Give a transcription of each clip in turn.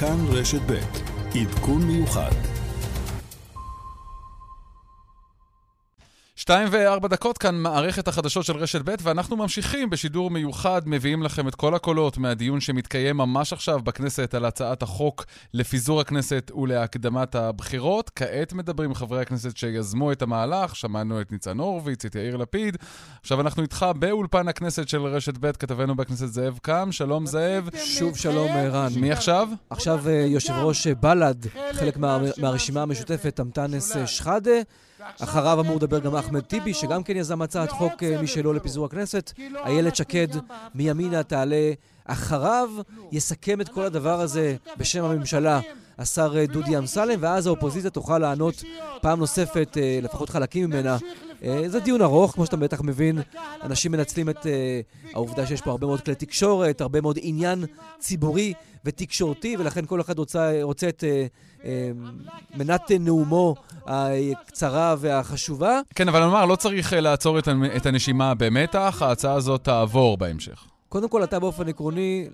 כאן רשת ב' עדכון מיוחד שתיים וארבע דקות כאן מערכת החדשות של רשת ב' ואנחנו ממשיכים בשידור מיוחד, מביאים לכם את כל הקולות מהדיון שמתקיים ממש עכשיו בכנסת על הצעת החוק לפיזור הכנסת ולהקדמת הבחירות. כעת מדברים חברי הכנסת שיזמו את המהלך, שמענו את ניצן הורוביץ, את יאיר לפיד. עכשיו אנחנו איתך באולפן הכנסת של רשת ב', כתבנו בכנסת זאב קם, שלום זאב. שוב שלום רן. מי עכשיו? עכשיו אה, יושב ראש אה, בל"ד, חלק מה, מהרשימה המשותפת, אנטאנס אה, שחאדה. אחריו אמור לדבר גם אחמד טיבי, שגם כן יזם הצעת חוק אה, משלו לפיזור הכנסת. איילת שקד מימינה תעלה אחריו, יסכם את כל הדבר הזה בשם הממשלה השר אה, דודי אמסלם, ואז האופוזיציה תוכל לענות פעם נוספת, אה, לפחות חלקים ממנה. זה דיון ארוך, כמו שאתה בטח מבין. אנשים מנצלים את העובדה שיש פה הרבה מאוד כלי תקשורת, הרבה מאוד עניין ציבורי ותקשורתי, ולכן כל אחד רוצה, רוצה את מנת נאומו הקצרה והחשובה. כן, אבל נאמר, לא צריך אה, לעצור את הנשימה במתח, ההצעה הזאת תעבור בהמשך. קודם כל, אתה באופן עקרוני,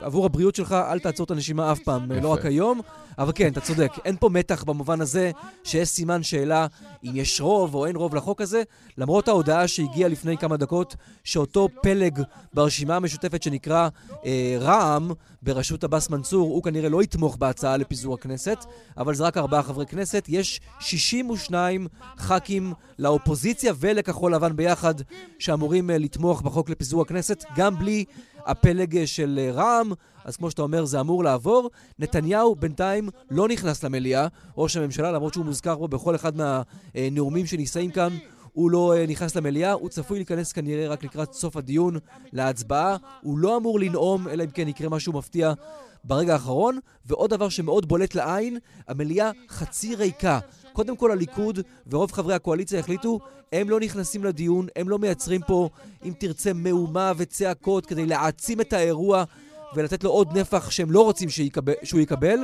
עבור הבריאות שלך, אל תעצור את הנשימה אף פעם, יפה. לא רק היום. אבל כן, אתה צודק, אין פה מתח במובן הזה שיש סימן שאלה אם יש רוב או אין רוב לחוק הזה, למרות ההודעה שהגיעה לפני כמה דקות, שאותו פלג ברשימה המשותפת שנקרא אה, רע"מ, בראשות עבאס מנסור, הוא כנראה לא יתמוך בהצעה לפיזור הכנסת, אבל זה רק ארבעה חברי כנסת. יש 62 ח"כים לאופוזיציה ולכחול לבן ביחד, שאמורים אה, לתמוך בחוק לפיזור הכנסת, גם בלי הפלג של אה, רע"מ. אז כמו שאתה אומר, זה אמור לעבור. נתניהו בינתיים לא נכנס למליאה, ראש הממשלה, למרות שהוא מוזכר פה בכל אחד מהנאומים שנישאים כאן. הוא לא אה, נכנס למליאה, הוא צפוי להיכנס כנראה רק לקראת סוף הדיון להצבעה. הוא לא אמור לנאום, אלא אם כן יקרה משהו מפתיע ברגע האחרון. ועוד דבר שמאוד בולט לעין, המליאה חצי ריקה. קודם כל הליכוד ורוב חברי הקואליציה החליטו, הם לא נכנסים לדיון, הם לא מייצרים פה, אם תרצה, מהומה וצעקות כדי להעצים את האירוע ולתת לו עוד נפח שהם לא רוצים שיקבל, שהוא יקבל,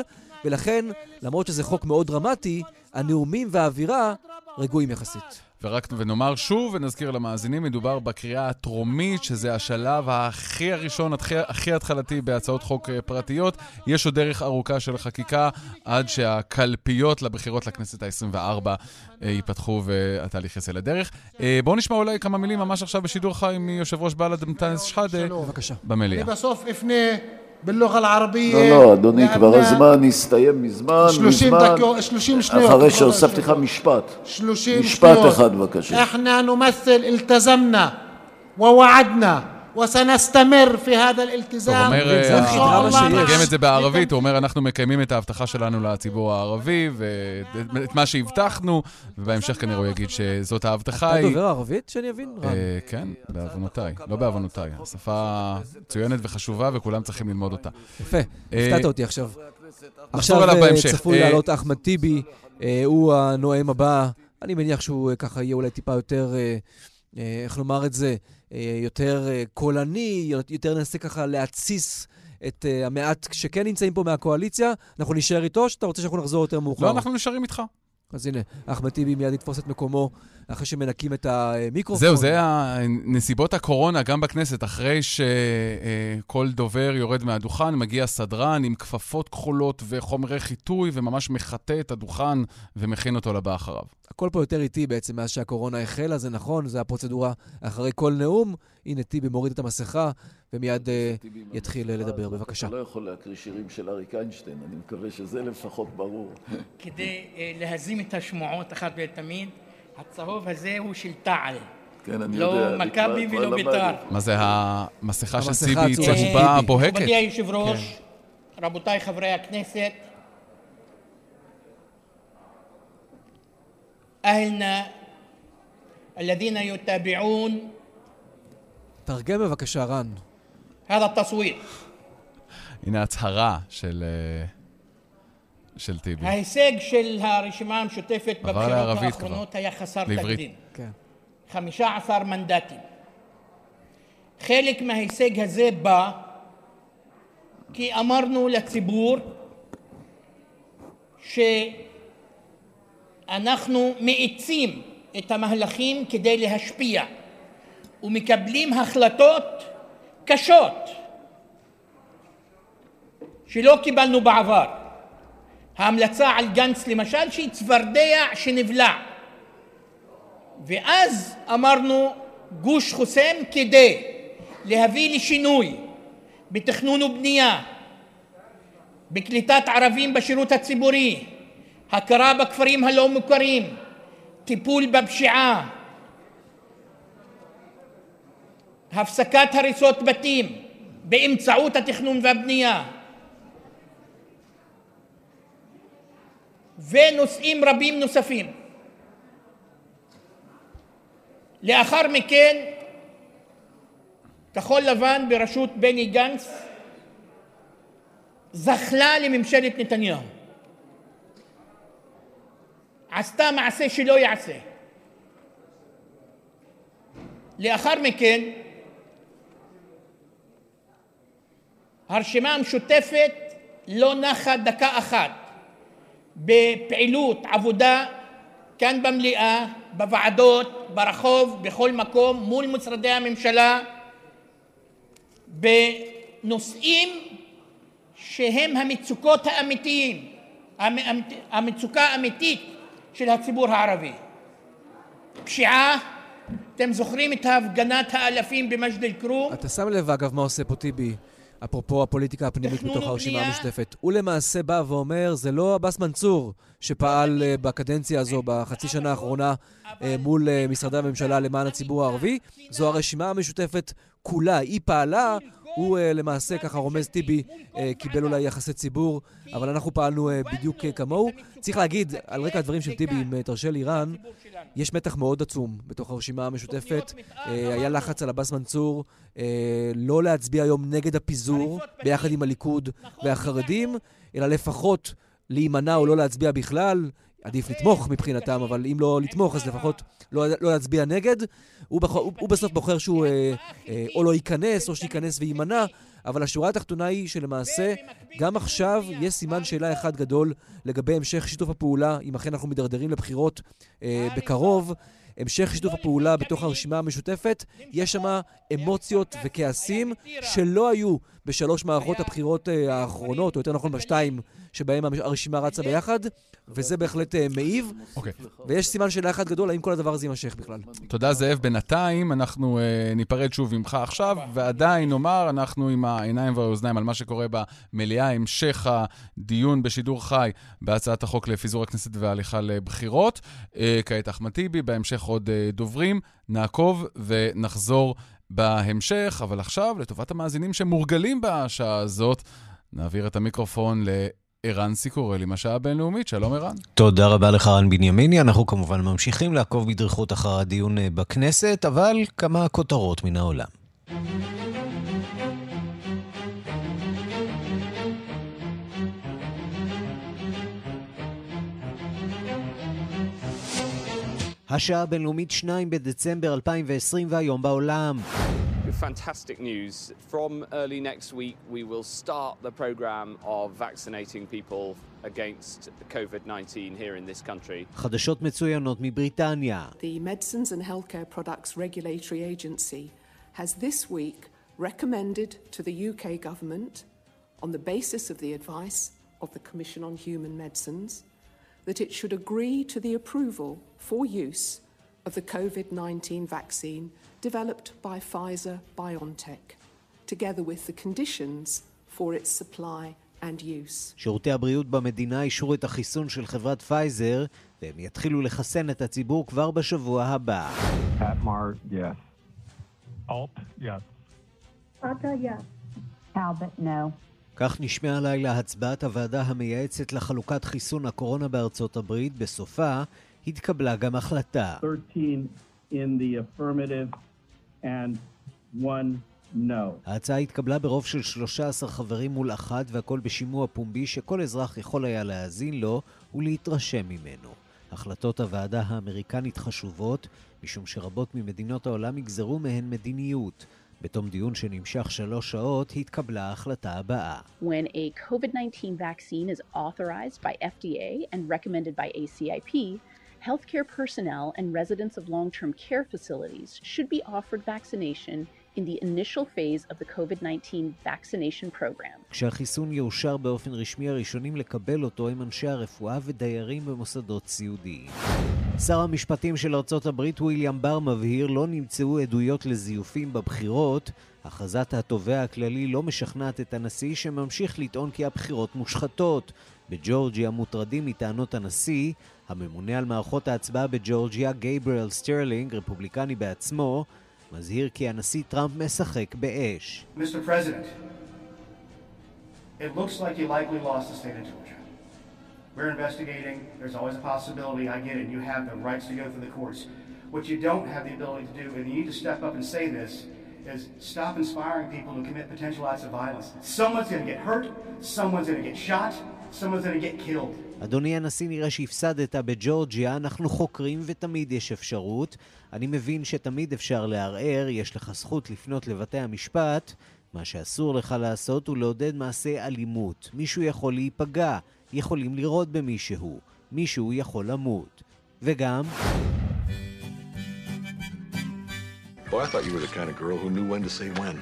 ולכן, למרות שזה חוק מאוד דרמטי, הנאומים והאווירה רגועים יחסית. ורק ונאמר שוב ונזכיר למאזינים, מדובר בקריאה הטרומית, שזה השלב הכי הראשון, הכי, הכי התחלתי בהצעות חוק אה, פרטיות. יש עוד דרך ארוכה של חקיקה עד שהקלפיות לבחירות לכנסת העשרים-וארבע אה, ייפתחו והתהליך יצא לדרך. אה, בואו נשמע אולי כמה מילים ממש עכשיו בשידור חי מיושב ראש בל"ד אנטאנס שחאדה במליאה. אני בסוף אפנה בלוגה הערבית. לא, לא, אדוני, כבר הזמן הסתיים מזמן, 30 דקות, 30 שניות. אחרי שהוספתי לך משפט. 30 שניות. משפט אחד, בבקשה. אנחנו נמסל, אלתזמנה, ووعدنا וסנסתמר في هذا الالتزام. הוא אומר, תרגם את זה בערבית, הוא אומר, אנחנו מקיימים את ההבטחה שלנו לציבור הערבי, ואת מה שהבטחנו, ובהמשך כנראה הוא יגיד שזאת ההבטחה היא... אתה דובר ערבית, שאני אבין? כן, בעוונותיי, לא בעוונותיי. שפה מצוינת וחשובה, וכולם צריכים ללמוד אותה. יפה, הפתעת אותי עכשיו. עכשיו צפוי לעלות אחמד טיבי, הוא הנואם הבא. אני מניח שהוא ככה יהיה אולי טיפה יותר, איך לומר את זה, אה, יותר אה, קולני, יותר ננסה ככה להתסיס את uh, המעט שכן נמצאים פה מהקואליציה. אנחנו נשאר איתו, שאתה רוצה שאנחנו נחזור יותר מאוחר? לא, אנחנו נשארים איתך. אז הנה, אחמד טיבי מיד יתפוס את מקומו אחרי שמנקים את המיקרופון. זהו, זה נסיבות הקורונה, גם בכנסת, אחרי שכל דובר יורד מהדוכן, מגיע סדרן עם כפפות כחולות וחומרי חיטוי, וממש מחטא את הדוכן ומכין אותו לבא אחריו. הכל פה יותר איטי בעצם מאז שהקורונה החלה, זה נכון, זו הפרוצדורה אחרי כל נאום. הנה טיבי מוריד את המסכה, ומיד uh, יתחיל לדבר. בבקשה. אתה לא יכול להקריא שירים של אריק איינשטיין, אני מקווה שזה לפחות ברור. כדי להזים את השמועות אחת ולתמיד, הצהוב הזה הוא של תע"ל. כן, אני לא יודע. לא מכבי ולא בית"ר. מה זה, המסכה של ציבי צהובה בוהקת? מכובדי היושב-ראש, כן. רבותיי חברי הכנסת, أهلنا الذين يتابعون תרגם בבקשה, רן. هذا التصويت. הנה הצהרה של... של טיבי. ההישג של הרשימה המשותפת בבחירות האחרונות היה חסר תקדים. כן. 15 מנדטים. חלק מההישג הזה בא כי אמרנו לציבור שאנחנו מאיצים את המהלכים כדי להשפיע ומקבלים החלטות קשות שלא קיבלנו בעבר. ההמלצה על גנץ למשל שהיא צפרדע שנבלע. ואז אמרנו גוש חוסם כדי להביא לשינוי בתכנון ובנייה, בקליטת ערבים בשירות הציבורי, הכרה בכפרים הלא מוכרים, טיפול בפשיעה, הפסקת הריסות בתים באמצעות התכנון והבנייה ונושאים רבים נוספים. לאחר מכן כחול לבן בראשות בני גנץ זחלה לממשלת נתניהו. עשתה מעשה שלא יעשה. לאחר מכן הרשימה המשותפת לא נחה דקה אחת בפעילות עבודה כאן במליאה, בוועדות, ברחוב, בכל מקום, מול משרדי הממשלה, בנושאים שהם המצוקות האמיתיים, המצוקה האמיתית של הציבור הערבי. פשיעה, אתם זוכרים את הפגנת האלפים במג'ד אל-כרום? אתה שם לב, אגב, מה עושה פה טיבי? אפרופו הפוליטיקה הפנימית בתוך הרשימה המשותפת. הוא למעשה בא ואומר, זה לא עבאס מנצור שפעל אה, בקדנציה הזו, בחצי שנה האחרונה, אה, מול אה, משרדי הממשלה למען הציבור הערבי, זו הרשימה המשותפת כולה. היא פעלה הוא uh, למעשה, ככה רומז טיבי, uh, קיבל אולי יחסי ציבור, אבל אנחנו פעלנו uh, בדיוק uh, כמוהו. צריך להגיד, על רקע הדברים של טיבי, אם תרשה לי, רן, יש מתח מאוד עצום בתוך הרשימה המשותפת. Uh, היה לחץ על עבאס מנצור uh, לא להצביע היום נגד הפיזור, ביחד עם הליכוד והחרדים, אלא לפחות להימנע או לא להצביע בכלל. עדיף לתמוך מבחינתם, אבל אם לא לתמוך, אז לפחות לא, לא להצביע נגד. הוא, בסוף בוחר שהוא אה, אה, או לא ייכנס, או שייכנס ויימנע, אבל השורה התחתונה היא שלמעשה, גם עכשיו יש סימן שאלה אחד גדול לגבי המשך שיתוף הפעולה, אם אכן אנחנו מידרדרים לבחירות אה, בקרוב. המשך שיתוף הפעולה בתוך הרשימה המשותפת, יש שם אמוציות וכעסים שלא היו בשלוש מערכות הבחירות אה, האחרונות, או יותר נכון בשתיים שבהם הרשימה רצה ביחד, וזה בהחלט uh, מעיב. אוקיי. ויש סימן שאלה אחד גדול, האם כל הדבר הזה יימשך בכלל. תודה, זאב. בינתיים אנחנו uh, ניפרד שוב ממך עכשיו, ועדיין נאמר, אנחנו עם העיניים והאוזניים על מה שקורה במליאה, המשך הדיון בשידור חי בהצעת החוק לפיזור הכנסת וההליכה לבחירות. כעת אחמד טיבי, בהמשך עוד דוברים. נעקוב ונחזור בהמשך, אבל עכשיו, לטובת המאזינים שמורגלים בשעה הזאת, נעביר את המיקרופון ל... ערן סיקורל עם השעה הבינלאומית. שלום ערן. תודה רבה לך, רן בנימיני. אנחנו כמובן ממשיכים לעקוב בדריכות אחר הדיון אה, בכנסת, אבל כמה כותרות מן העולם. השעה הבינלאומית 2 בדצמבר 2020 והיום בעולם. fantastic news. From early next week, we will start the program of vaccinating people against COVID-19 here in this country. חדשות מצוינות מבריטניה. The Medicines and Healthcare Products Regulatory Agency has this week recommended to the UK government, on the basis of the advice of the Commission on Human Medicines, that it should agree to the approval for use of the COVID 19 vaccine developed by Pfizer BioNTech, together with the conditions for its supply and use. שירותי הבריאות במדינה אישרו את החיסון של חברת פייזר, והם יתחילו לחסן את הציבור כבר בשבוע הבא. Atmar, yes. Alt, yes. Ata, yes. Talbot, no. כך נשמעה הלילה הצבעת הוועדה המייעצת לחלוקת חיסון הקורונה בארצות הברית. בסופה התקבלה גם החלטה. 13 in the affirmative and one no. ההצעה התקבלה ברוב של 13 חברים מול אחת והכל בשימוע פומבי שכל אזרח יכול היה להאזין לו ולהתרשם ממנו. החלטות הוועדה האמריקנית חשובות, משום שרבות ממדינות העולם יגזרו מהן מדיניות. בתום דיון שנמשך שלוש שעות התקבלה ההחלטה הבאה. When a COVID-19 vaccine is authorized by FDA and recommended by ACIP, healthcare personnel and residents of long term care facilities should be offered vaccination in the initial phase of the COVID-19 vaccination program. כשהחיסון יאושר באופן רשמי, הראשונים לקבל אותו הם אנשי הרפואה ודיירים במוסדות סיעודיים. שר המשפטים של ארצות הברית וויליאם בר מבהיר לא נמצאו עדויות לזיופים בבחירות. הכרזת התובע הכללי לא משכנעת את הנשיא שממשיך לטעון כי הבחירות מושחתות. בג'ורג'יה מוטרדים מטענות הנשיא. הממונה על מערכות ההצבעה בג'ורג'יה, גייבריאל סטרלינג, רפובליקני בעצמו, מזהיר כי הנשיא טראמפ משחק באש. Mr. President, it looks like you likely lost the state of Georgia. We're investigating. There's always a possibility. I get it. You have the rights to go through the courts. What you don't have the ability to do, and you need to step up and say this, is stop inspiring people to commit potential acts of violence. Someone's going to get hurt. Someone's going to get shot. Someone's going to get killed. אדוני הנשיא, נראה שהפסדת בג'ורג'יה, אנחנו חוקרים ותמיד יש אפשרות. אני מבין שתמיד אפשר לערער, יש לך זכות לפנות לבתי המשפט. מה שאסור לך לעשות הוא לעודד מעשי אלימות. מישהו יכול להיפגע, יכולים לירות במישהו, מישהו יכול למות. וגם... Boy, I thought you were the kind of girl who knew when to say when.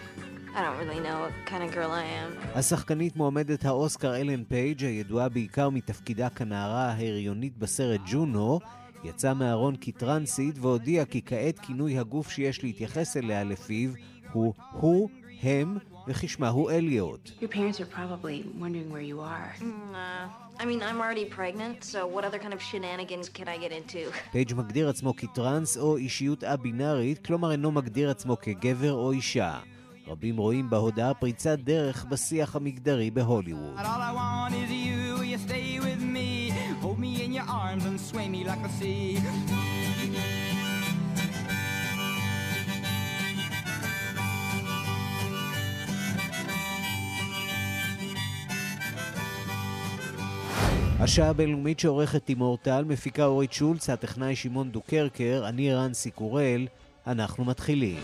I don't really know what kind of girl I am. השחקנית מועמדת האוסקר אלן פייג', הידועה בעיקר מתפקידה כנערה ההריונית בסרט ג'ונו, יצאה מהארון כטרנסית והודיעה כי כעת כינוי הגוף שיש להתייחס אליה לפיו הוא הוא או הם, ושמו הוא אליוט. Your parents are probably wondering where you are. Mm, uh, I mean, I'm already pregnant, so what other kind of shenanigans can I get into? פייג' מגדיר עצמו כטרנס או אישיות א-בינארית, כלומר אינו מגדיר עצמו כגבר או אישה. רבים רואים בהודעה פריצת דרך בשיח המגדרי בהוליווד. השעה הבינלאומית שעורכת תימור טל, מפיקה אורית שולץ, הטכנאי שמעון דוקרקר, אני רנסי קורל, אנחנו מתחילים.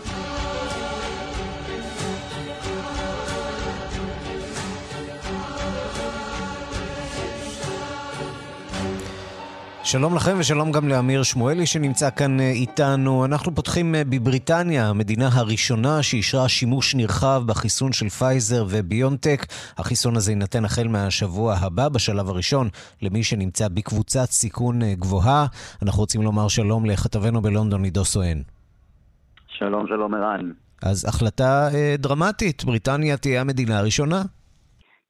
שלום לכם ושלום גם לאמיר שמואלי שנמצא כאן אה, איתנו. אנחנו פותחים אה, בבריטניה, המדינה הראשונה שאישרה שימוש נרחב בחיסון של פייזר וביונטק. החיסון הזה יינתן החל מהשבוע הבא, בשלב הראשון, למי שנמצא בקבוצת סיכון אה, גבוהה. אנחנו רוצים לומר שלום לכתבנו בלונדון, עידו סואן. שלום, שלום ערן. אז החלטה אה, דרמטית, בריטניה תהיה המדינה הראשונה.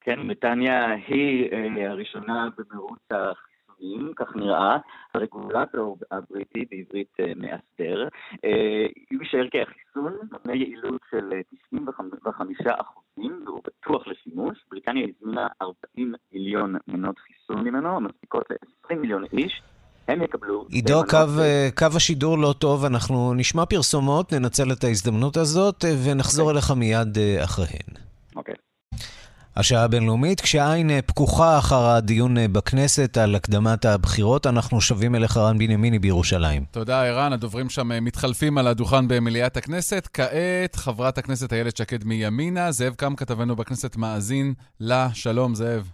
כן, בריטניה היא אה, הראשונה במרוץ החיסון. חיסונים, כך נראה, הרגולטור הבריטי בעברית אה, מאסדר, אה, הוא יישאר כהחיסון נותני יעילות של 95 אחוזים, והוא בטוח לשימוש. בריטניה הזמינה 40 מיליון מנות חיסון ממנו, מספיקות ל-20 מיליון איש. הם יקבלו... עידו, קו, אה, קו השידור לא טוב, אנחנו נשמע פרסומות, ננצל את ההזדמנות הזאת ונחזור okay. אליך מיד אחריהן. אוקיי. Okay. השעה הבינלאומית, כשהעין פקוחה אחר הדיון בכנסת על הקדמת הבחירות, אנחנו שבים אליך רן בנימיני בירושלים. תודה, ערן. הדוברים שם מתחלפים על הדוכן במליאת הכנסת. כעת, חברת הכנסת איילת שקד מימינה. זאב קם, כתבנו בכנסת, מאזין לה. שלום, זאב.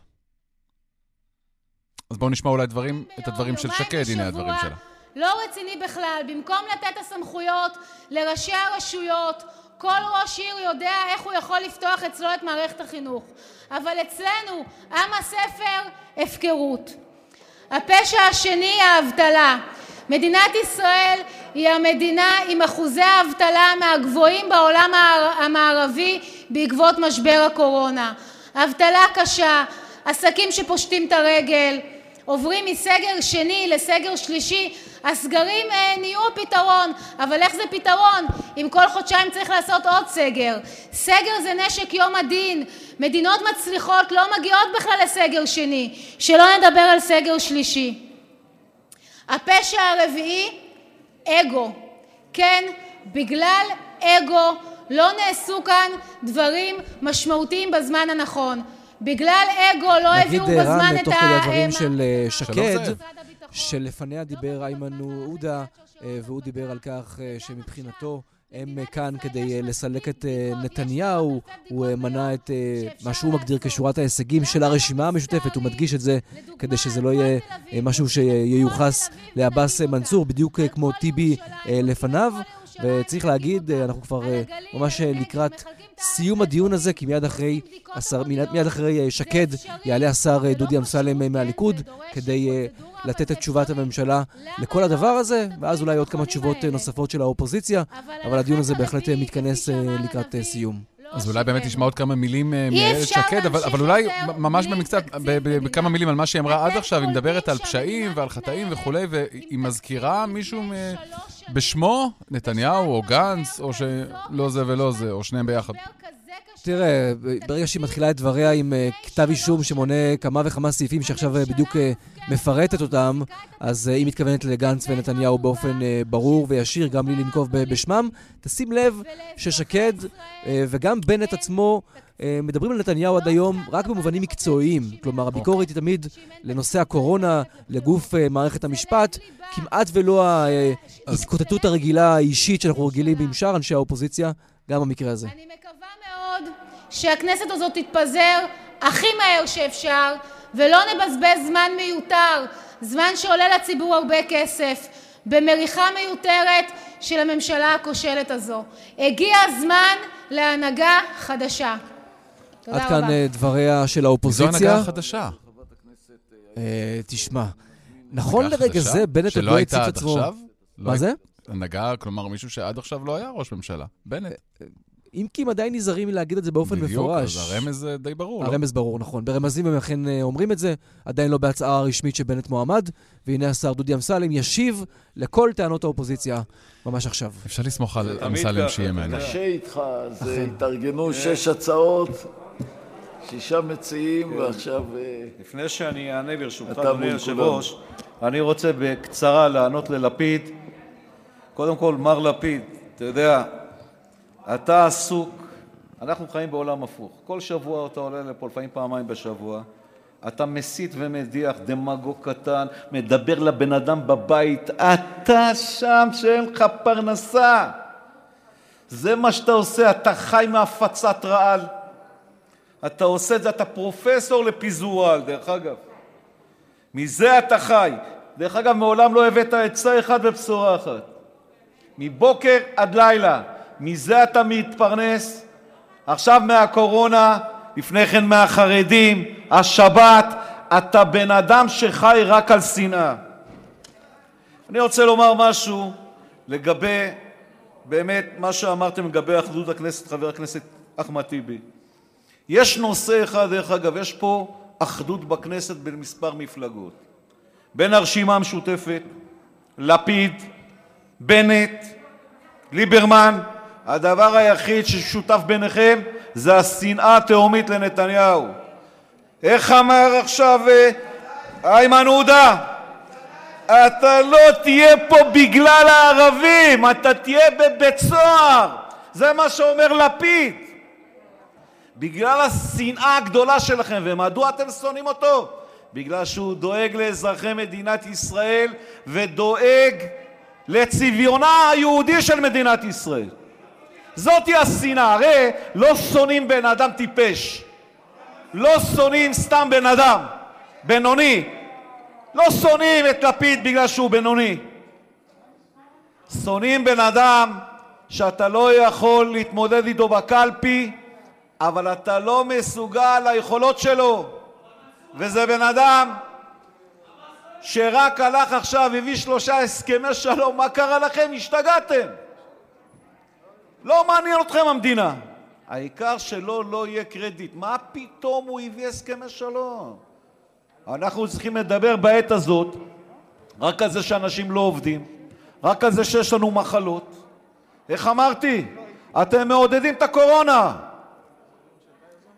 אז בואו נשמע אולי דברים, את הדברים של שקד, הנה הדברים שלה. לא רציני בכלל. במקום לתת הסמכויות לראשי הרשויות, כל ראש עיר יודע איך הוא יכול לפתוח אצלו את מערכת החינוך. אבל אצלנו, עם הספר, הפקרות. הפשע השני, האבטלה. מדינת ישראל היא המדינה עם אחוזי האבטלה מהגבוהים בעולם המערבי בעקבות משבר הקורונה. אבטלה קשה, עסקים שפושטים את הרגל, עוברים מסגר שני לסגר שלישי, הסגרים אה, נהיו פתרון, אבל איך זה פתרון אם כל חודשיים צריך לעשות עוד סגר? סגר זה נשק יום הדין, מדינות מצליחות לא מגיעות בכלל לסגר שני, שלא נדבר על סגר שלישי. הפשע הרביעי, אגו. כן, בגלל אגו לא נעשו כאן דברים משמעותיים בזמן הנכון. בגלל אגו לא הביאו בזמן את ה... נגיד רן, תוך כדי הדברים של שקד, שלפניה דיבר איימן עודה, והוא דיבר על כך שמבחינתו הם כאן כדי לסלק את נתניהו, הוא מנה את מה שהוא מגדיר כשורת ההישגים של הרשימה המשותפת, הוא מדגיש את זה כדי שזה לא יהיה משהו שייוחס לעבאס מנסור, בדיוק כמו טיבי לפניו. וצריך להגיד, אה, אנחנו כבר אה, ממש אה, לקראת סיום הדיון הזה, כי מיד אחרי, השר, מיד, אחרי אה, שקד יעלה השר אה, דודי אמסלם אה, מהליכוד, כדי לתת את תשובת הממשלה לכל הדבר הזה, ואז אולי עוד כמה תשובות נוספות של האופוזיציה, אבל הדיון הזה בהחלט מתכנס לקראת סיום. אז אולי באמת נשמע עוד כמה מילים אה, מאיילת שקד, אבל, אבל אולי ממש במקצת, בכמה מילים על מה שהיא אמרה עד עכשיו, היא מדברת על פשעים ועל חטאים וכולי, והיא מזכירה מישהו בשמו, נתניהו או גנץ, או שלא זה ולא זה, או שניהם ביחד. תראה, ברגע שהיא מתחילה את דבריה עם uh, כתב אישום שמונה כמה וכמה סעיפים שעכשיו uh, בדיוק uh, מפרטת אותם, אז היא מתכוונת לגנץ ונתניהו באופן ברור וישיר, גם בלי לנקוב בשמם. תשים לב ששקד וגם בנט עצמו uh, מדברים על נתניהו עד היום רק במובנים מקצועיים. כלומר, הביקורת היא תמיד לנושא הקורונה, לגוף מערכת המשפט, כמעט ולא ההתקוטטות הרגילה האישית שאנחנו רגילים עם שאר אנשי האופוזיציה, גם במקרה הזה. מאוד שהכנסת הזאת תתפזר הכי מהר שאפשר, ולא נבזבז זמן מיותר, זמן שעולה לציבור הרבה כסף, במריחה מיותרת של הממשלה הכושלת הזו. הגיע הזמן להנהגה חדשה. תודה עד רבה. כאן אה, דבריה של האופוזיציה. זו הנהגה חדשה. אה, תשמע, נכון לרגע חדשה? זה, בנט עוד שלא לא הייתה הציץ עד עצמו. עכשיו? לא מה זה? היית- הנהגה, כלומר מישהו שעד עכשיו לא היה ראש ממשלה. בנט. אם כי הם עדיין נזהרים מלהגיד את זה באופן בדיוק, מפורש. אז הרמז אה, די ברור, לא? הרמז ברור, נכון. ברמזים הם אכן אה, אומרים את זה, עדיין לא בהצעה הרשמית שבנט מועמד, והנה השר דודי אמסלם ישיב לכל טענות האופוזיציה ממש עכשיו. אפשר לסמוך על אמסלם שיהיה מעניין. קשה איתך, אז אה. התארגנו שש הצעות, שישה מציעים, ועכשיו... אה, לפני שאני אענה ברשותך, אדוני היושב-ראש, אני רוצה בקצרה לענות ללפיד. קודם כל, מר לפיד, אתה יודע, אנחנו חיים בעולם הפוך. כל שבוע אתה עולה לפה, לפעמים פעמיים בשבוע. אתה מסית ומדיח, דמגוג קטן, מדבר לבן אדם בבית, אתה שם שאין לך פרנסה. זה מה שאתה עושה, אתה חי מהפצת רעל. אתה עושה את זה, אתה פרופסור לפיזור רעל, דרך אגב. מזה אתה חי. דרך אגב, מעולם לא הבאת עצה אחת ובשורה אחת. מבוקר עד לילה. מזה אתה מתפרנס. עכשיו מהקורונה, לפני כן מהחרדים, השבת. אתה בן אדם שחי רק על שנאה. אני רוצה לומר משהו לגבי באמת מה שאמרתם לגבי אחדות הכנסת, חבר הכנסת אחמד טיבי. יש נושא אחד, דרך אגב, יש פה אחדות בכנסת בין מספר מפלגות. בין הרשימה המשותפת, לפיד, בנט, ליברמן, הדבר היחיד ששותף ביניכם זה השנאה התהומית לנתניהו. איך אמר עכשיו אה, איימן עודה? אתה לא תהיה פה בגלל הערבים, אתה תהיה בבית סוהר. זה מה שאומר לפיד. בגלל השנאה הגדולה שלכם. ומדוע אתם שונאים אותו? בגלל שהוא דואג לאזרחי מדינת ישראל ודואג לצביונה היהודי של מדינת ישראל. זאתי השנאה. הרי לא שונאים בן אדם טיפש. לא שונאים סתם בן אדם בינוני. לא שונאים את לפיד בגלל שהוא בינוני. שונאים בן אדם שאתה לא יכול להתמודד איתו בקלפי, אבל אתה לא מסוגל ליכולות שלו. וזה בן אדם שרק הלך עכשיו, הביא שלושה הסכמי שלום, מה קרה לכם? השתגעתם. לא מעניין אתכם המדינה. העיקר שלו לא יהיה קרדיט. מה פתאום הוא הביא הסכמי שלום? אנחנו צריכים לדבר בעת הזאת רק על זה שאנשים לא עובדים, רק על זה שיש לנו מחלות. איך אמרתי? אתם מעודדים את הקורונה.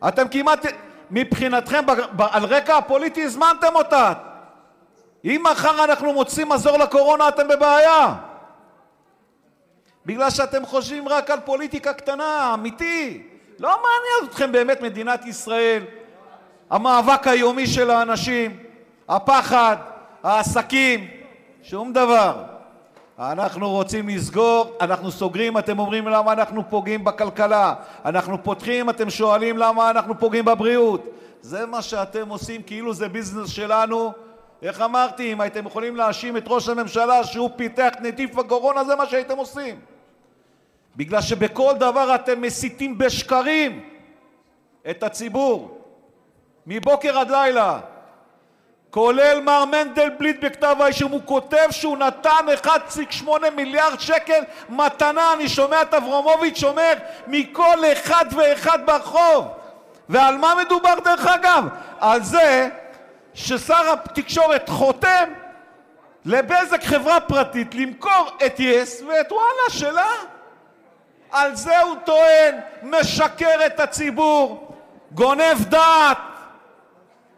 אתם כמעט, מבחינתכם, על רקע הפוליטי הזמנתם אותה. אם מחר אנחנו מוצאים מזור לקורונה, אתם בבעיה. בגלל שאתם חושבים רק על פוליטיקה קטנה, אמיתי. לא מעניין אתכם באמת מדינת ישראל, המאבק היומי של האנשים, הפחד, העסקים, שום דבר. אנחנו רוצים לסגור, אנחנו סוגרים, אתם אומרים למה אנחנו פוגעים בכלכלה. אנחנו פותחים, אתם שואלים למה אנחנו פוגעים בבריאות. זה מה שאתם עושים, כאילו זה ביזנס שלנו. איך אמרתי, אם הייתם יכולים להאשים את ראש הממשלה שהוא פיתח נטיף הקורונה, זה מה שהייתם עושים. בגלל שבכל דבר אתם מסיתים בשקרים את הציבור, מבוקר עד לילה. כולל מר מנדלבליט בכתב האישום, הוא כותב שהוא נתן 1.8 מיליארד שקל מתנה, אני שומע את אברמוביץ' אומר, מכל אחד ואחד ברחוב. ועל מה מדובר דרך אגב? על זה ששר התקשורת חותם לבזק חברה פרטית למכור את יס ואת וואלה שלה. על זה הוא טוען, משקר את הציבור, גונב דעת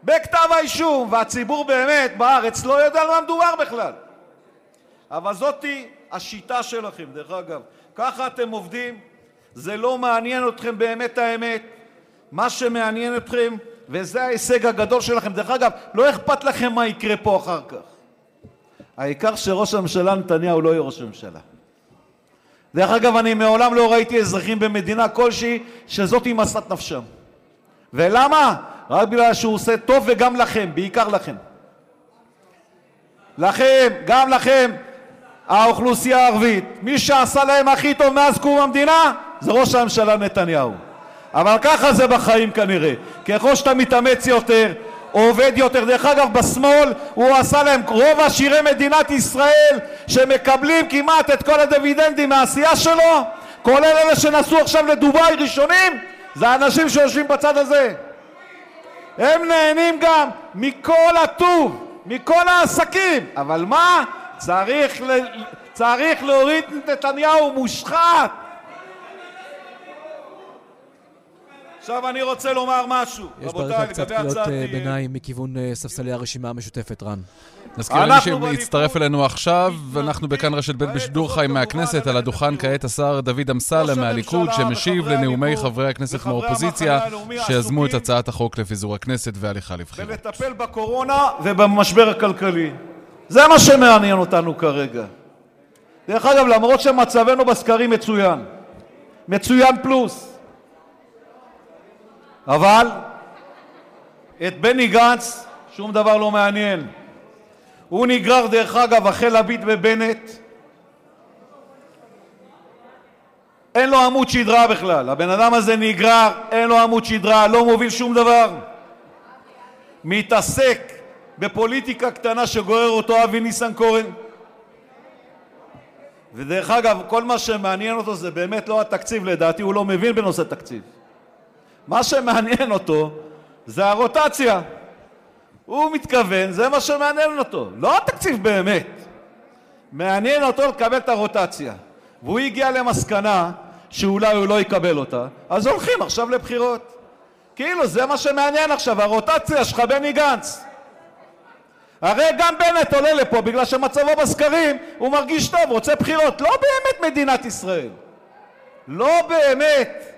בכתב האישום, והציבור באמת בארץ לא יודע על מה מדובר בכלל. אבל זאתי השיטה שלכם, דרך אגב. ככה אתם עובדים, זה לא מעניין אתכם באמת האמת. מה שמעניין אתכם, וזה ההישג הגדול שלכם, דרך אגב, לא אכפת לכם מה יקרה פה אחר כך. העיקר שראש הממשלה נתניהו לא יהיה ראש הממשלה. דרך אגב, אני מעולם לא ראיתי אזרחים במדינה כלשהי שזאת היא משאת נפשם. ולמה? רק בגלל שהוא עושה טוב וגם לכם, בעיקר לכם. לכם, גם לכם, האוכלוסייה הערבית. מי שעשה להם הכי טוב מאז קום המדינה זה ראש הממשלה נתניהו. אבל ככה זה בחיים כנראה. ככל שאתה מתאמץ יותר, עובד יותר. דרך אגב, בשמאל הוא עשה להם, רוב עשירי מדינת ישראל שמקבלים כמעט את כל הדיבידנדים מהעשייה שלו, כולל אלה שנסעו עכשיו לדובאי ראשונים, זה האנשים שיושבים בצד הזה. הם נהנים גם מכל הטוב, מכל העסקים. אבל מה? צריך, ל... צריך להוריד את נתניהו מושחת. עכשיו אני רוצה לומר משהו, רבותיי, לגבי הצעתי. יש ברקע קצת קריאות ביניים מכיוון אה, ספסלי הרשימה המשותפת, רן. נזכיר למי שהצטרף אלינו עכשיו, ואנחנו בכאן רשת ב' בשידור חי מהכנסת, על הדוכן כעת השר דוד אמסלם מהליכוד, שמשיב לנאומי חברי הכנסת מהאופוזיציה, שיזמו את הצעת החוק לפיזור הכנסת והליכה לבחירות. ולטפל בקורונה ובמשבר הכלכלי. זה מה שמעניין אותנו כרגע. דרך אגב, למרות שמצבנו בסקרים מצוין, מצוין פלוס, אבל את בני גנץ שום דבר לא מעניין. הוא נגרר, דרך אגב, אחרי לפיד ובנט. אין לו עמוד שדרה בכלל. הבן אדם הזה נגרר, אין לו עמוד שדרה, לא מוביל שום דבר. מתעסק בפוליטיקה קטנה שגורר אותו אבי ניסנקורן. ודרך אגב, כל מה שמעניין אותו זה באמת לא התקציב, לדעתי הוא לא מבין בנושא תקציב. מה שמעניין אותו זה הרוטציה. הוא מתכוון, זה מה שמעניין אותו, לא התקציב באמת. מעניין אותו לקבל את הרוטציה. והוא הגיע למסקנה שאולי הוא לא יקבל אותה, אז הולכים עכשיו לבחירות. כאילו זה מה שמעניין עכשיו, הרוטציה שלך בני גנץ. הרי גם בנט עולה לפה בגלל שמצבו בסקרים הוא מרגיש טוב, רוצה בחירות. לא באמת מדינת ישראל. לא באמת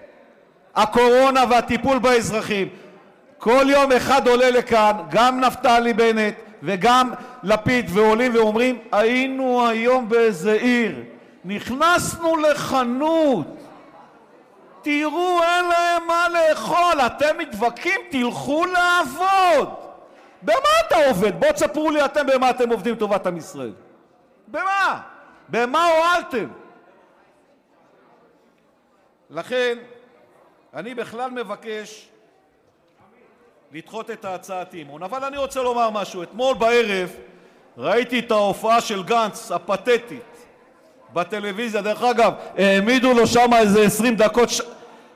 הקורונה והטיפול באזרחים. כל יום אחד עולה לכאן, גם נפתלי בנט וגם לפיד, ועולים ואומרים, היינו היום באיזה עיר, נכנסנו לחנות, תראו, אין להם מה לאכול, אתם מתווכחים, תלכו לעבוד. במה אתה עובד? בואו תספרו לי אתם במה אתם עובדים לטובת עם ישראל. במה? במה הועלתם? לכן, אני בכלל מבקש לדחות את הצעת אי-אמון. אבל אני רוצה לומר משהו. אתמול בערב ראיתי את ההופעה של גנץ, הפתטית, בטלוויזיה. דרך אגב, העמידו לו שם איזה 20 דקות, ש...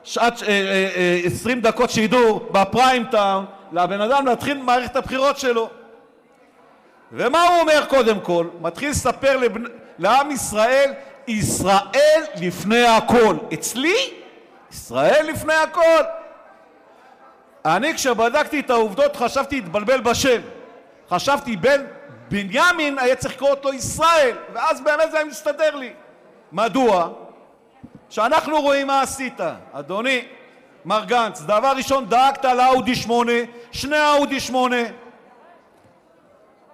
שעת, 20 אה, אה, דקות שידור בפריים טאון לבן אדם להתחיל מערכת הבחירות שלו. ומה הוא אומר קודם כל? מתחיל לספר לבנ... לעם ישראל, ישראל לפני הכל. אצלי, ישראל לפני הכל. אני כשבדקתי את העובדות חשבתי להתבלבל בשם. חשבתי בן בנימין היה צריך לקרוא אותו ישראל, ואז באמת זה היה מסתדר לי. מדוע? שאנחנו רואים מה עשית. אדוני, מר גנץ, דבר ראשון דאגת לאאודי 8, שני אאודי 8.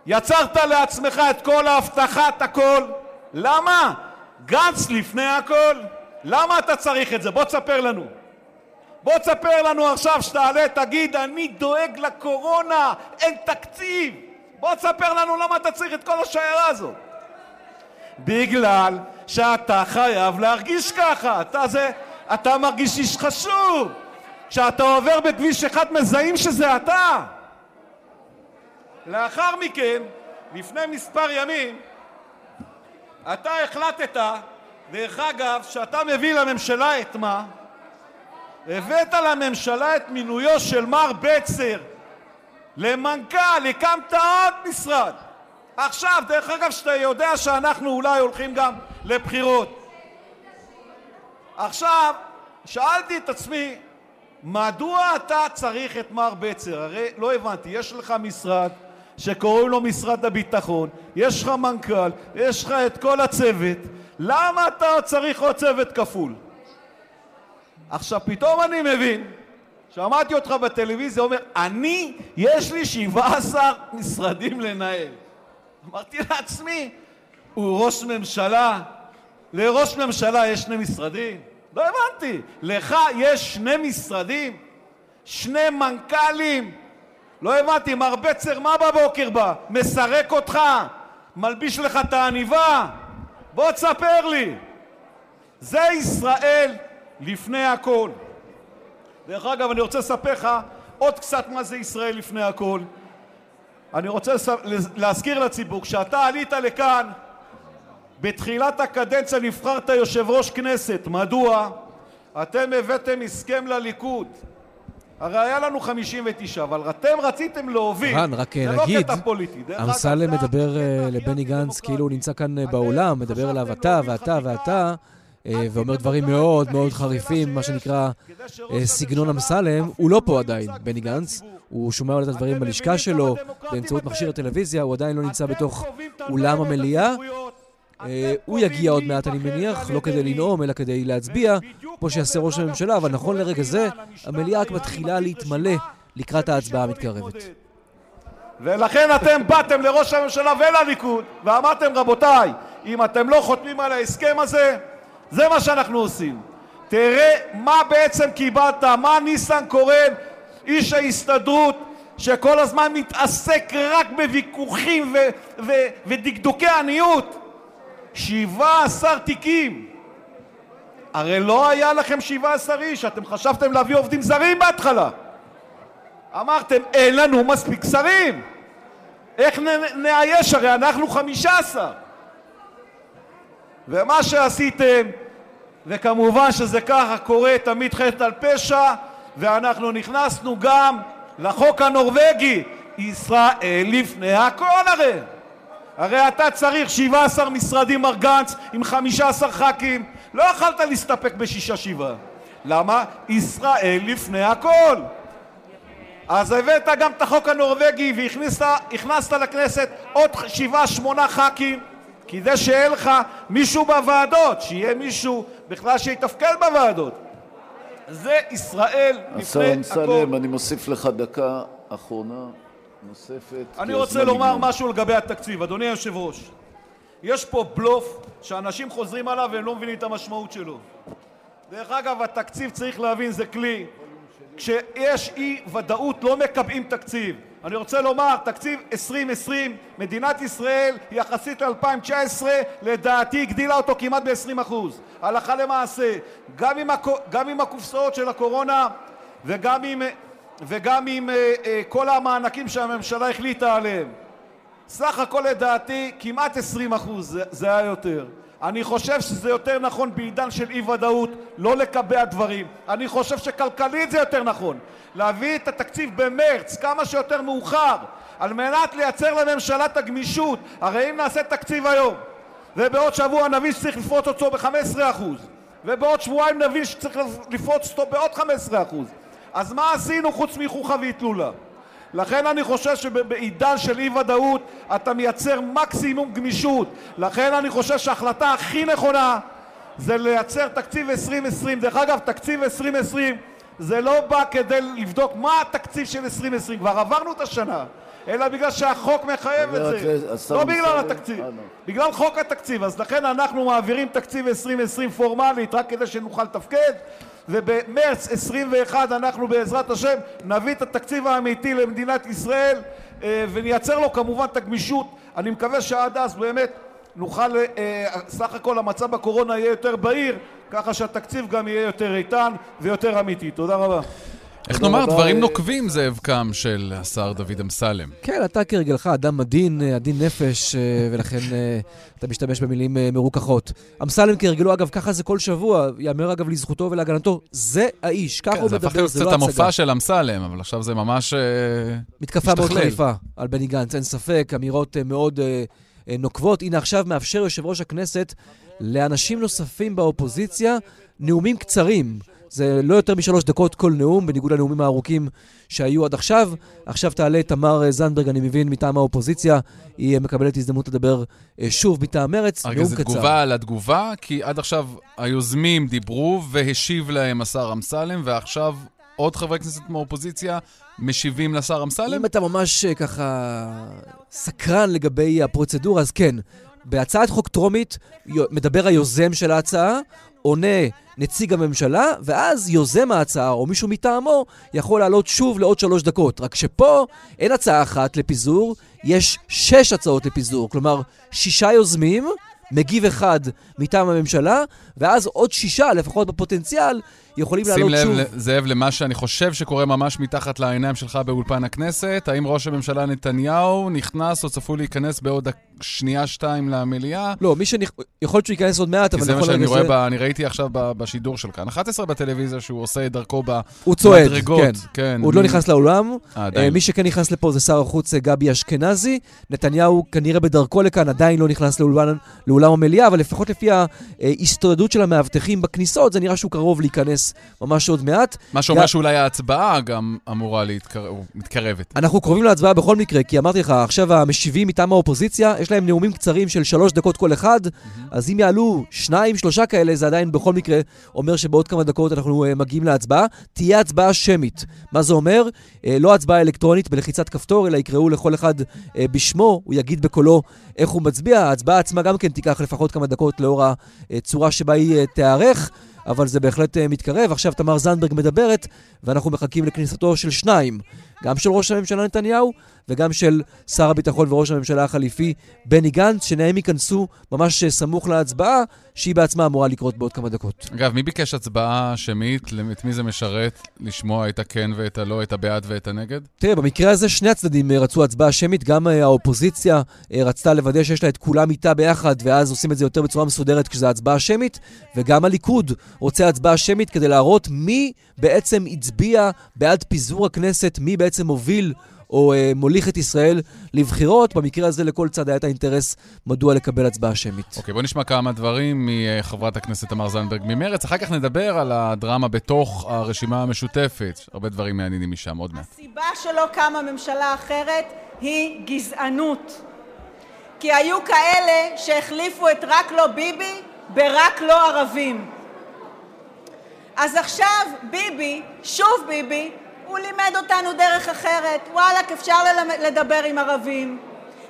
יצרת לעצמך את כל ההבטחת הכל. למה? גנץ לפני הכל. למה אתה צריך את זה? בוא תספר לנו. בוא תספר לנו עכשיו שתעלה, תגיד, אני דואג לקורונה, אין תקציב. בוא תספר לנו למה אתה צריך את כל השיירה הזאת. בגלל שאתה חייב להרגיש ככה. אתה זה, אתה מרגיש איש חשוב. כשאתה עובר בכביש אחד מזהים שזה אתה. לאחר מכן, לפני מספר ימים, אתה החלטת, דרך אגב, שאתה מביא לממשלה את מה? הבאת לממשלה את מינויו של מר בצר למנכ"ל, הקמת עוד משרד. עכשיו, דרך אגב, שאתה יודע שאנחנו אולי הולכים גם לבחירות. עכשיו, שאלתי את עצמי, מדוע אתה צריך את מר בצר? הרי לא הבנתי, יש לך משרד שקוראים לו משרד הביטחון, יש לך מנכ"ל, יש לך את כל הצוות, למה אתה צריך עוד צוות כפול? עכשיו, פתאום אני מבין, שמעתי אותך בטלוויזיה אומר, אני, יש לי 17 משרדים לנהל. אמרתי לעצמי, הוא ראש ממשלה, לראש ממשלה יש שני משרדים? לא הבנתי. לך יש שני משרדים? שני מנכ"לים? לא הבנתי, מר בצר, מה בבוקר בא? מסרק אותך? מלביש לך את העניבה? בוא תספר לי. זה ישראל לפני הכל. דרך אגב, אני רוצה לספר לך עוד קצת מה זה ישראל לפני הכל. אני רוצה להזכיר לציבור, כשאתה עלית לכאן בתחילת הקדנציה נבחרת יושב ראש כנסת. מדוע? אתם הבאתם הסכם לליכוד. הרי היה לנו 59, אבל אתם רציתם להוביל. רן, רק זה לא נגיד, קטע פוליטי. אמסלם מדבר אה, לבני גנץ כאילו הוא נמצא כאן אה, באולם, מדבר אליו אתה ואתה ואתה, אה, ואומר דברים מאוד מאוד חריפים, מה שנקרא אה, סגנון אמסלם. הוא לא פה עדיין, בני גנץ. הוא שומע את הדברים בלשכה שלו, באמצעות מכשיר הטלוויזיה, הוא עדיין לא נמצא בתוך אולם המליאה. אה, הוא יגיע עוד מעט, אני מניח, לא כדי לנאום, אלא כדי להצביע, כמו שיעשה ראש הממשלה, אבל נכון לרגע זה, המליאה רק מתחילה להתמלא לקראת ההצבעה המתקרבת. ולכן אתם באתם לראש הממשלה ולליכוד ואמרתם, רבותיי, אם אתם לא חותמים על ההסכם הזה, זה מה שאנחנו עושים. תראה מה בעצם קיבלת, מה ניסנקורן, איש ההסתדרות, שכל הזמן מתעסק רק בוויכוחים ו- ו- ודקדוקי עניות. 17 תיקים. הרי לא היה לכם 17 איש, אתם חשבתם להביא עובדים זרים בהתחלה. אמרתם, אין לנו מספיק שרים. איך נאייש? הרי אנחנו 15. ומה שעשיתם, וכמובן שזה ככה קורה תמיד חטא על פשע, ואנחנו נכנסנו גם לחוק הנורבגי, ישראל לפני הכל הרי. הרי אתה צריך 17 משרדים, מר גנץ, עם 15 ח"כים. לא יכלת להסתפק בשישה שבעה. למה? ישראל לפני הכל. אז הבאת גם את החוק הנורבגי והכנסת לכנסת עוד שבעה, שמונה ח"כים, כדי שיהיה לך מישהו בוועדות, שיהיה מישהו בכלל שיתפקד בוועדות. זה ישראל השר לפני אמסלם, הכל. אני מוסיף לך דקה אחרונה נוספת. אני רוצה לומר נגמר. משהו לגבי התקציב, אדוני היושב-ראש. יש פה בלוף שאנשים חוזרים עליו והם לא מבינים את המשמעות שלו. דרך אגב, התקציב, צריך להבין, זה כלי. כשיש אי-ודאות לא מקבעים תקציב. אני רוצה לומר, תקציב 2020, מדינת ישראל, יחסית ל-2019, לדעתי הגדילה אותו כמעט ב-20%. הלכה למעשה. גם עם, הקו, גם עם הקופסאות של הקורונה וגם עם, וגם עם אה, אה, כל המענקים שהממשלה החליטה עליהם. סך הכל לדעתי כמעט 20 אחוז, זה, היה יותר. אני חושב שזה יותר נכון בעידן של אי-ודאות לא לקבע דברים. אני חושב שכלכלית זה יותר נכון. להביא את התקציב במרץ, כמה שיותר מאוחר, על מנת לייצר לממשלה את הגמישות. הרי אם נעשה תקציב היום, ובעוד שבוע נבין שצריך לפרוץ אותו ב-15 אחוז, ובעוד שבועיים נבין שצריך לפרוץ אותו בעוד 15 אחוז, אז מה עשינו חוץ מחוכא ואטלולא? לכן אני חושב שבעידן של אי-ודאות אתה מייצר מקסימום גמישות. לכן אני חושב שההחלטה הכי נכונה זה לייצר תקציב 2020. דרך אגב, תקציב 2020 זה לא בא כדי לבדוק מה התקציב של 2020, כבר עברנו את השנה, אלא בגלל שהחוק מחייב את זה. לא בגלל התקציב, אנא. בגלל חוק התקציב. אז לכן אנחנו מעבירים תקציב 2020 פורמלית רק כדי שנוכל לתפקד. ובמרץ 21 אנחנו בעזרת השם נביא את התקציב האמיתי למדינת ישראל אה, ונייצר לו כמובן את הגמישות. אני מקווה שעד אז באמת נוכל, אה, סך הכל המצב בקורונה יהיה יותר בהיר, ככה שהתקציב גם יהיה יותר איתן ויותר אמיתי. תודה רבה. איך נאמר, דברים נוקבים זאב קם של השר דוד אמסלם. כן, אתה כרגלך אדם עדין, אה, עדין נפש, אה, ולכן אה, אתה משתמש במילים מרוככות. אמסלם כהרגלו, אגב, ככה זה כל שבוע, יאמר אגב לזכותו ולהגנתו, זה האיש, ככה כן, הוא מדבר, זה הפך להיות קצת המופע של אמסלם, אבל עכשיו זה ממש מתקפה מאוד חריפה על בני גנץ, אין ספק, אמירות מאוד נוקבות. הנה עכשיו מאפשר יושב ראש הכנסת לאנשים נוספים באופוזיציה נאומים קצרים. זה לא יותר משלוש דקות כל נאום, בניגוד לנאומים הארוכים שהיו עד עכשיו. עכשיו תעלה תמר זנדברג, אני מבין, מטעם האופוזיציה. היא מקבלת הזדמנות לדבר אה, שוב מטעם מרץ, נאום קצר. רגע, זו תגובה על התגובה, כי עד עכשיו היוזמים דיברו והשיב להם השר אמסלם, ועכשיו עוד חברי כנסת מהאופוזיציה משיבים לשר אמסלם? אם אתה ממש אה, ככה סקרן לגבי הפרוצדורה, אז כן. בהצעת חוק טרומית מדבר היוזם של ההצעה, עונה נציג הממשלה, ואז יוזם ההצעה או מישהו מטעמו יכול לעלות שוב לעוד שלוש דקות. רק שפה אין הצעה אחת לפיזור, יש שש הצעות לפיזור. כלומר, שישה יוזמים, מגיב אחד מטעם הממשלה, ואז עוד שישה, לפחות בפוטנציאל, יכולים לעלות שוב. שים לב, זאב, למה שאני חושב שקורה ממש מתחת לעיניים שלך באולפן הכנסת. האם ראש הממשלה נתניהו נכנס או צפוי להיכנס בעוד שנייה-שתיים למליאה? לא, מי שנכ... יכול להיות שהוא ייכנס עוד מעט, אבל נכון לרגע זה... כי זה מה שאני רואה, ב... אני ראיתי עכשיו בשידור של כאן 11 בטלוויזיה, שהוא עושה את דרכו במדרגות. הוא צועד, כן. כן. הוא עוד לא נכנס לאולם. אה, מי שכן נכנס לפה זה שר החוץ אה, גבי אשכנזי. נתניהו כנראה בדרכו לכאן, עדיין לא נכנס לאולם, לאולם המליאה, אבל לפחות לפי ההסתודדות של המאבטחים בכניסות, זה נראה שהוא קרוב להיכנס ממש עוד מעט. מה שאומר ג... שאולי ההצבעה גם אמורה להתקרב, מתקרבת. אנחנו קרובים להצבעה בכל מקרה, כי אמרתי לך, עכשיו המשיבים מטעם האופוזיציה, יש להם נאומים קצרים של שלוש דקות כל אחד, mm-hmm. אז אם יעלו שניים, שלושה כאלה, זה עדיין בכל מקרה אומר שבעוד כמה דקות אנחנו uh, מגיעים להצבעה. תהיה הצבעה שמית. מה זה אומר? Uh, לא הצבעה אלקטרונית בלחיצת כפתור, אלא יקראו לכל אחד uh, בשמו, הוא יגיד בקולו איך הוא מצביע. ההצבעה עצמה גם כן תיקח לפחות כמה דקות לאור הצורה שבה היא תיערך. אבל זה בהחלט uh, מתקרב. עכשיו תמר זנדברג מדברת, ואנחנו מחכים לכניסתו של שניים, גם של ראש הממשלה נתניהו וגם של שר הביטחון וראש הממשלה החליפי בני גנץ, שניהם ייכנסו ממש אה, סמוך להצבעה, שהיא בעצמה אמורה לקרות בעוד כמה דקות. אגב, מי ביקש הצבעה שמית? את מי זה משרת לשמוע את הכן ואת הלא, את הבעד ואת הנגד? תראה, במקרה הזה שני הצדדים אה, רצו הצבעה שמית, גם האופוזיציה רצתה לוודא שיש לה את כולם איתה ביחד, ואז עושים את זה יותר בצורה מסודרת כשזו הצבעה שמית, וגם הליכוד רוצה הצבעה שמית כדי להראות מי בעצם הצביע בעד פיזור הכנסת, מי בעצם הוביל או אה, מוליך את ישראל לבחירות. במקרה הזה לכל צד היה את האינטרס מדוע לקבל הצבעה שמית. אוקיי, בוא נשמע כמה דברים מחברת הכנסת תמר זנדברג ממרץ. אחר כך נדבר על הדרמה בתוך הרשימה המשותפת. הרבה דברים מעניינים משם, עוד מעט. הסיבה שלא קמה ממשלה אחרת היא גזענות. כי היו כאלה שהחליפו את רק לא ביבי ברק לא ערבים. אז עכשיו ביבי, שוב ביבי, הוא לימד אותנו דרך אחרת. וואלכ, אפשר לדבר עם ערבים,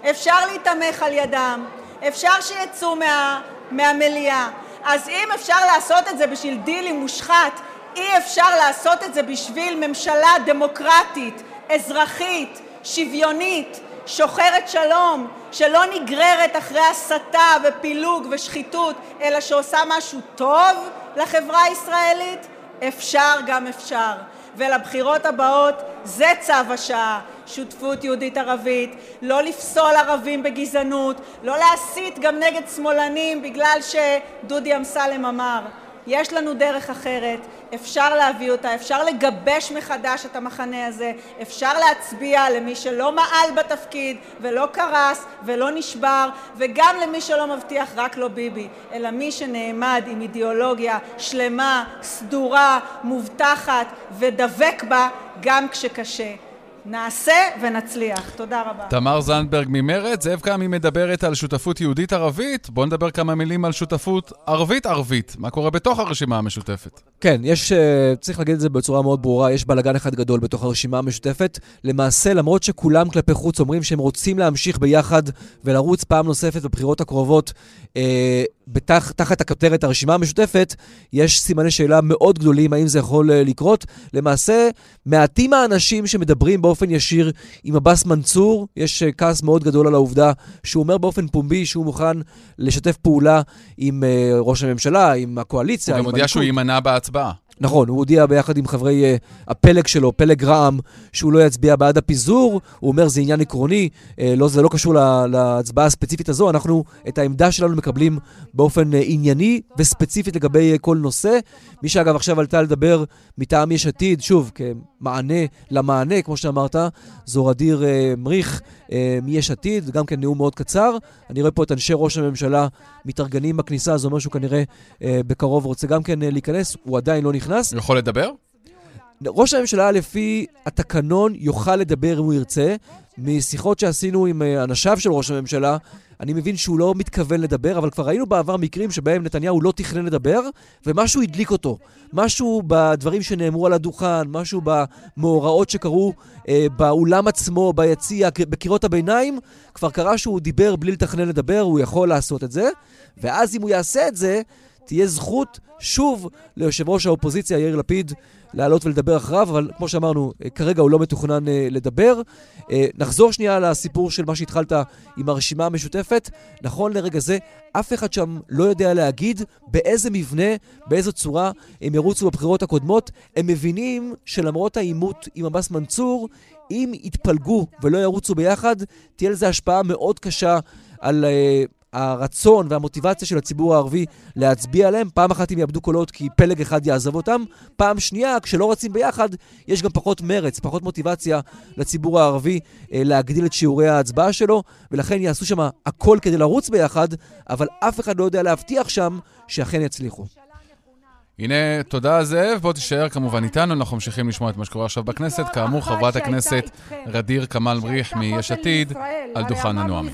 אפשר להתמך על ידם, אפשר שיצאו מה, מהמליאה. אז אם אפשר לעשות את זה בשביל דילים מושחת, אי אפשר לעשות את זה בשביל ממשלה דמוקרטית, אזרחית, שוויונית, שוחרת שלום, שלא נגררת אחרי הסתה ופילוג ושחיתות, אלא שעושה משהו טוב לחברה הישראלית? אפשר גם אפשר. ולבחירות הבאות זה צו השעה, שותפות יהודית-ערבית, לא לפסול ערבים בגזענות, לא להסית גם נגד שמאלנים בגלל שדודי אמסלם אמר. יש לנו דרך אחרת, אפשר להביא אותה, אפשר לגבש מחדש את המחנה הזה, אפשר להצביע למי שלא מעל בתפקיד ולא קרס ולא נשבר, וגם למי שלא מבטיח רק לא ביבי, אלא מי שנעמד עם אידיאולוגיה שלמה, סדורה, מובטחת ודבק בה גם כשקשה. נעשה ונצליח. תודה רבה. תמר זנדברג ממרצ, זאב קמי מדברת על שותפות יהודית-ערבית. בואו נדבר כמה מילים על שותפות ערבית-ערבית. מה קורה בתוך הרשימה המשותפת? כן, יש, אה, צריך להגיד את זה בצורה מאוד ברורה, יש בלאגן אחד גדול בתוך הרשימה המשותפת. למעשה, למרות שכולם כלפי חוץ אומרים שהם רוצים להמשיך ביחד ולרוץ פעם נוספת בבחירות הקרובות, אה, בתח, תחת הכותרת הרשימה המשותפת, יש סימני שאלה מאוד גדולים האם זה יכול אה, לקרות. למעשה, מעטים האנשים שמדברים באופן ישיר עם עבאס מנצור, יש אה, כעס מאוד גדול על העובדה שהוא אומר באופן פומבי שהוא מוכן לשתף פעולה עם uh, ראש הממשלה, עם הקואליציה, הוא גם הודיע שהוא יימנע בהצבעה. נכון, הוא הודיע ביחד עם חברי uh, הפלג שלו, פלג רע"מ, שהוא לא יצביע בעד הפיזור. הוא אומר, זה עניין עקרוני, uh, לא, זה לא קשור לה, להצבעה הספציפית הזו. אנחנו את העמדה שלנו מקבלים באופן uh, ענייני וספציפית לגבי uh, כל נושא. מי שאגב עכשיו עלתה לדבר מטעם יש עתיד, שוב, כמענה למענה, כמו שאמרת, זו ע'דיר uh, מריך uh, מיש עתיד, גם כן נאום מאוד קצר. אני רואה פה את אנשי ראש הממשלה מתארגנים בכניסה, זה אומר שהוא כנראה uh, בקרוב רוצה גם כן uh, להיכנס, הוא עדיין לא נכנס. הוא יכול לדבר? ראש הממשלה, לפי התקנון, יוכל לדבר אם הוא ירצה. משיחות שעשינו עם אנשיו של ראש הממשלה, אני מבין שהוא לא מתכוון לדבר, אבל כבר ראינו בעבר מקרים שבהם נתניהו לא תכנן לדבר, ומשהו הדליק אותו. משהו בדברים שנאמרו על הדוכן, משהו במאורעות שקרו אה, באולם עצמו, ביציע, בקירות הביניים, כבר קרה שהוא דיבר בלי לתכנן לדבר, הוא יכול לעשות את זה, ואז אם הוא יעשה את זה, תהיה זכות שוב ליושב ראש האופוזיציה יאיר לפיד לעלות ולדבר אחריו, אבל כמו שאמרנו, כרגע הוא לא מתוכנן uh, לדבר. Uh, נחזור שנייה לסיפור של מה שהתחלת עם הרשימה המשותפת. נכון לרגע זה, אף אחד שם לא יודע להגיד באיזה מבנה, באיזו צורה הם ירוצו בבחירות הקודמות. הם מבינים שלמרות העימות עם עבאס מנצור, אם יתפלגו ולא ירוצו ביחד, תהיה לזה השפעה מאוד קשה על הרצון והמוטיבציה של הציבור הערבי להצביע עליהם. פעם אחת הם יאבדו קולות כי פלג אחד יעזוב אותם. פעם שנייה, כשלא רצים ביחד, יש גם פחות מרץ, פחות מוטיבציה לציבור הערבי אה, להגדיל את שיעורי ההצבעה שלו, ולכן יעשו שם הכל כדי לרוץ ביחד, אבל אף אחד לא יודע להבטיח שם שאכן יצליחו. הנה, תודה זאב, בוא תישאר כמובן איתנו, אנחנו ממשיכים לשמוע את מה שקורה עכשיו בכנסת. כאמור, חברת הכנסת רדיר כמאל מריח מיש עתיד על דוכן הנואמים.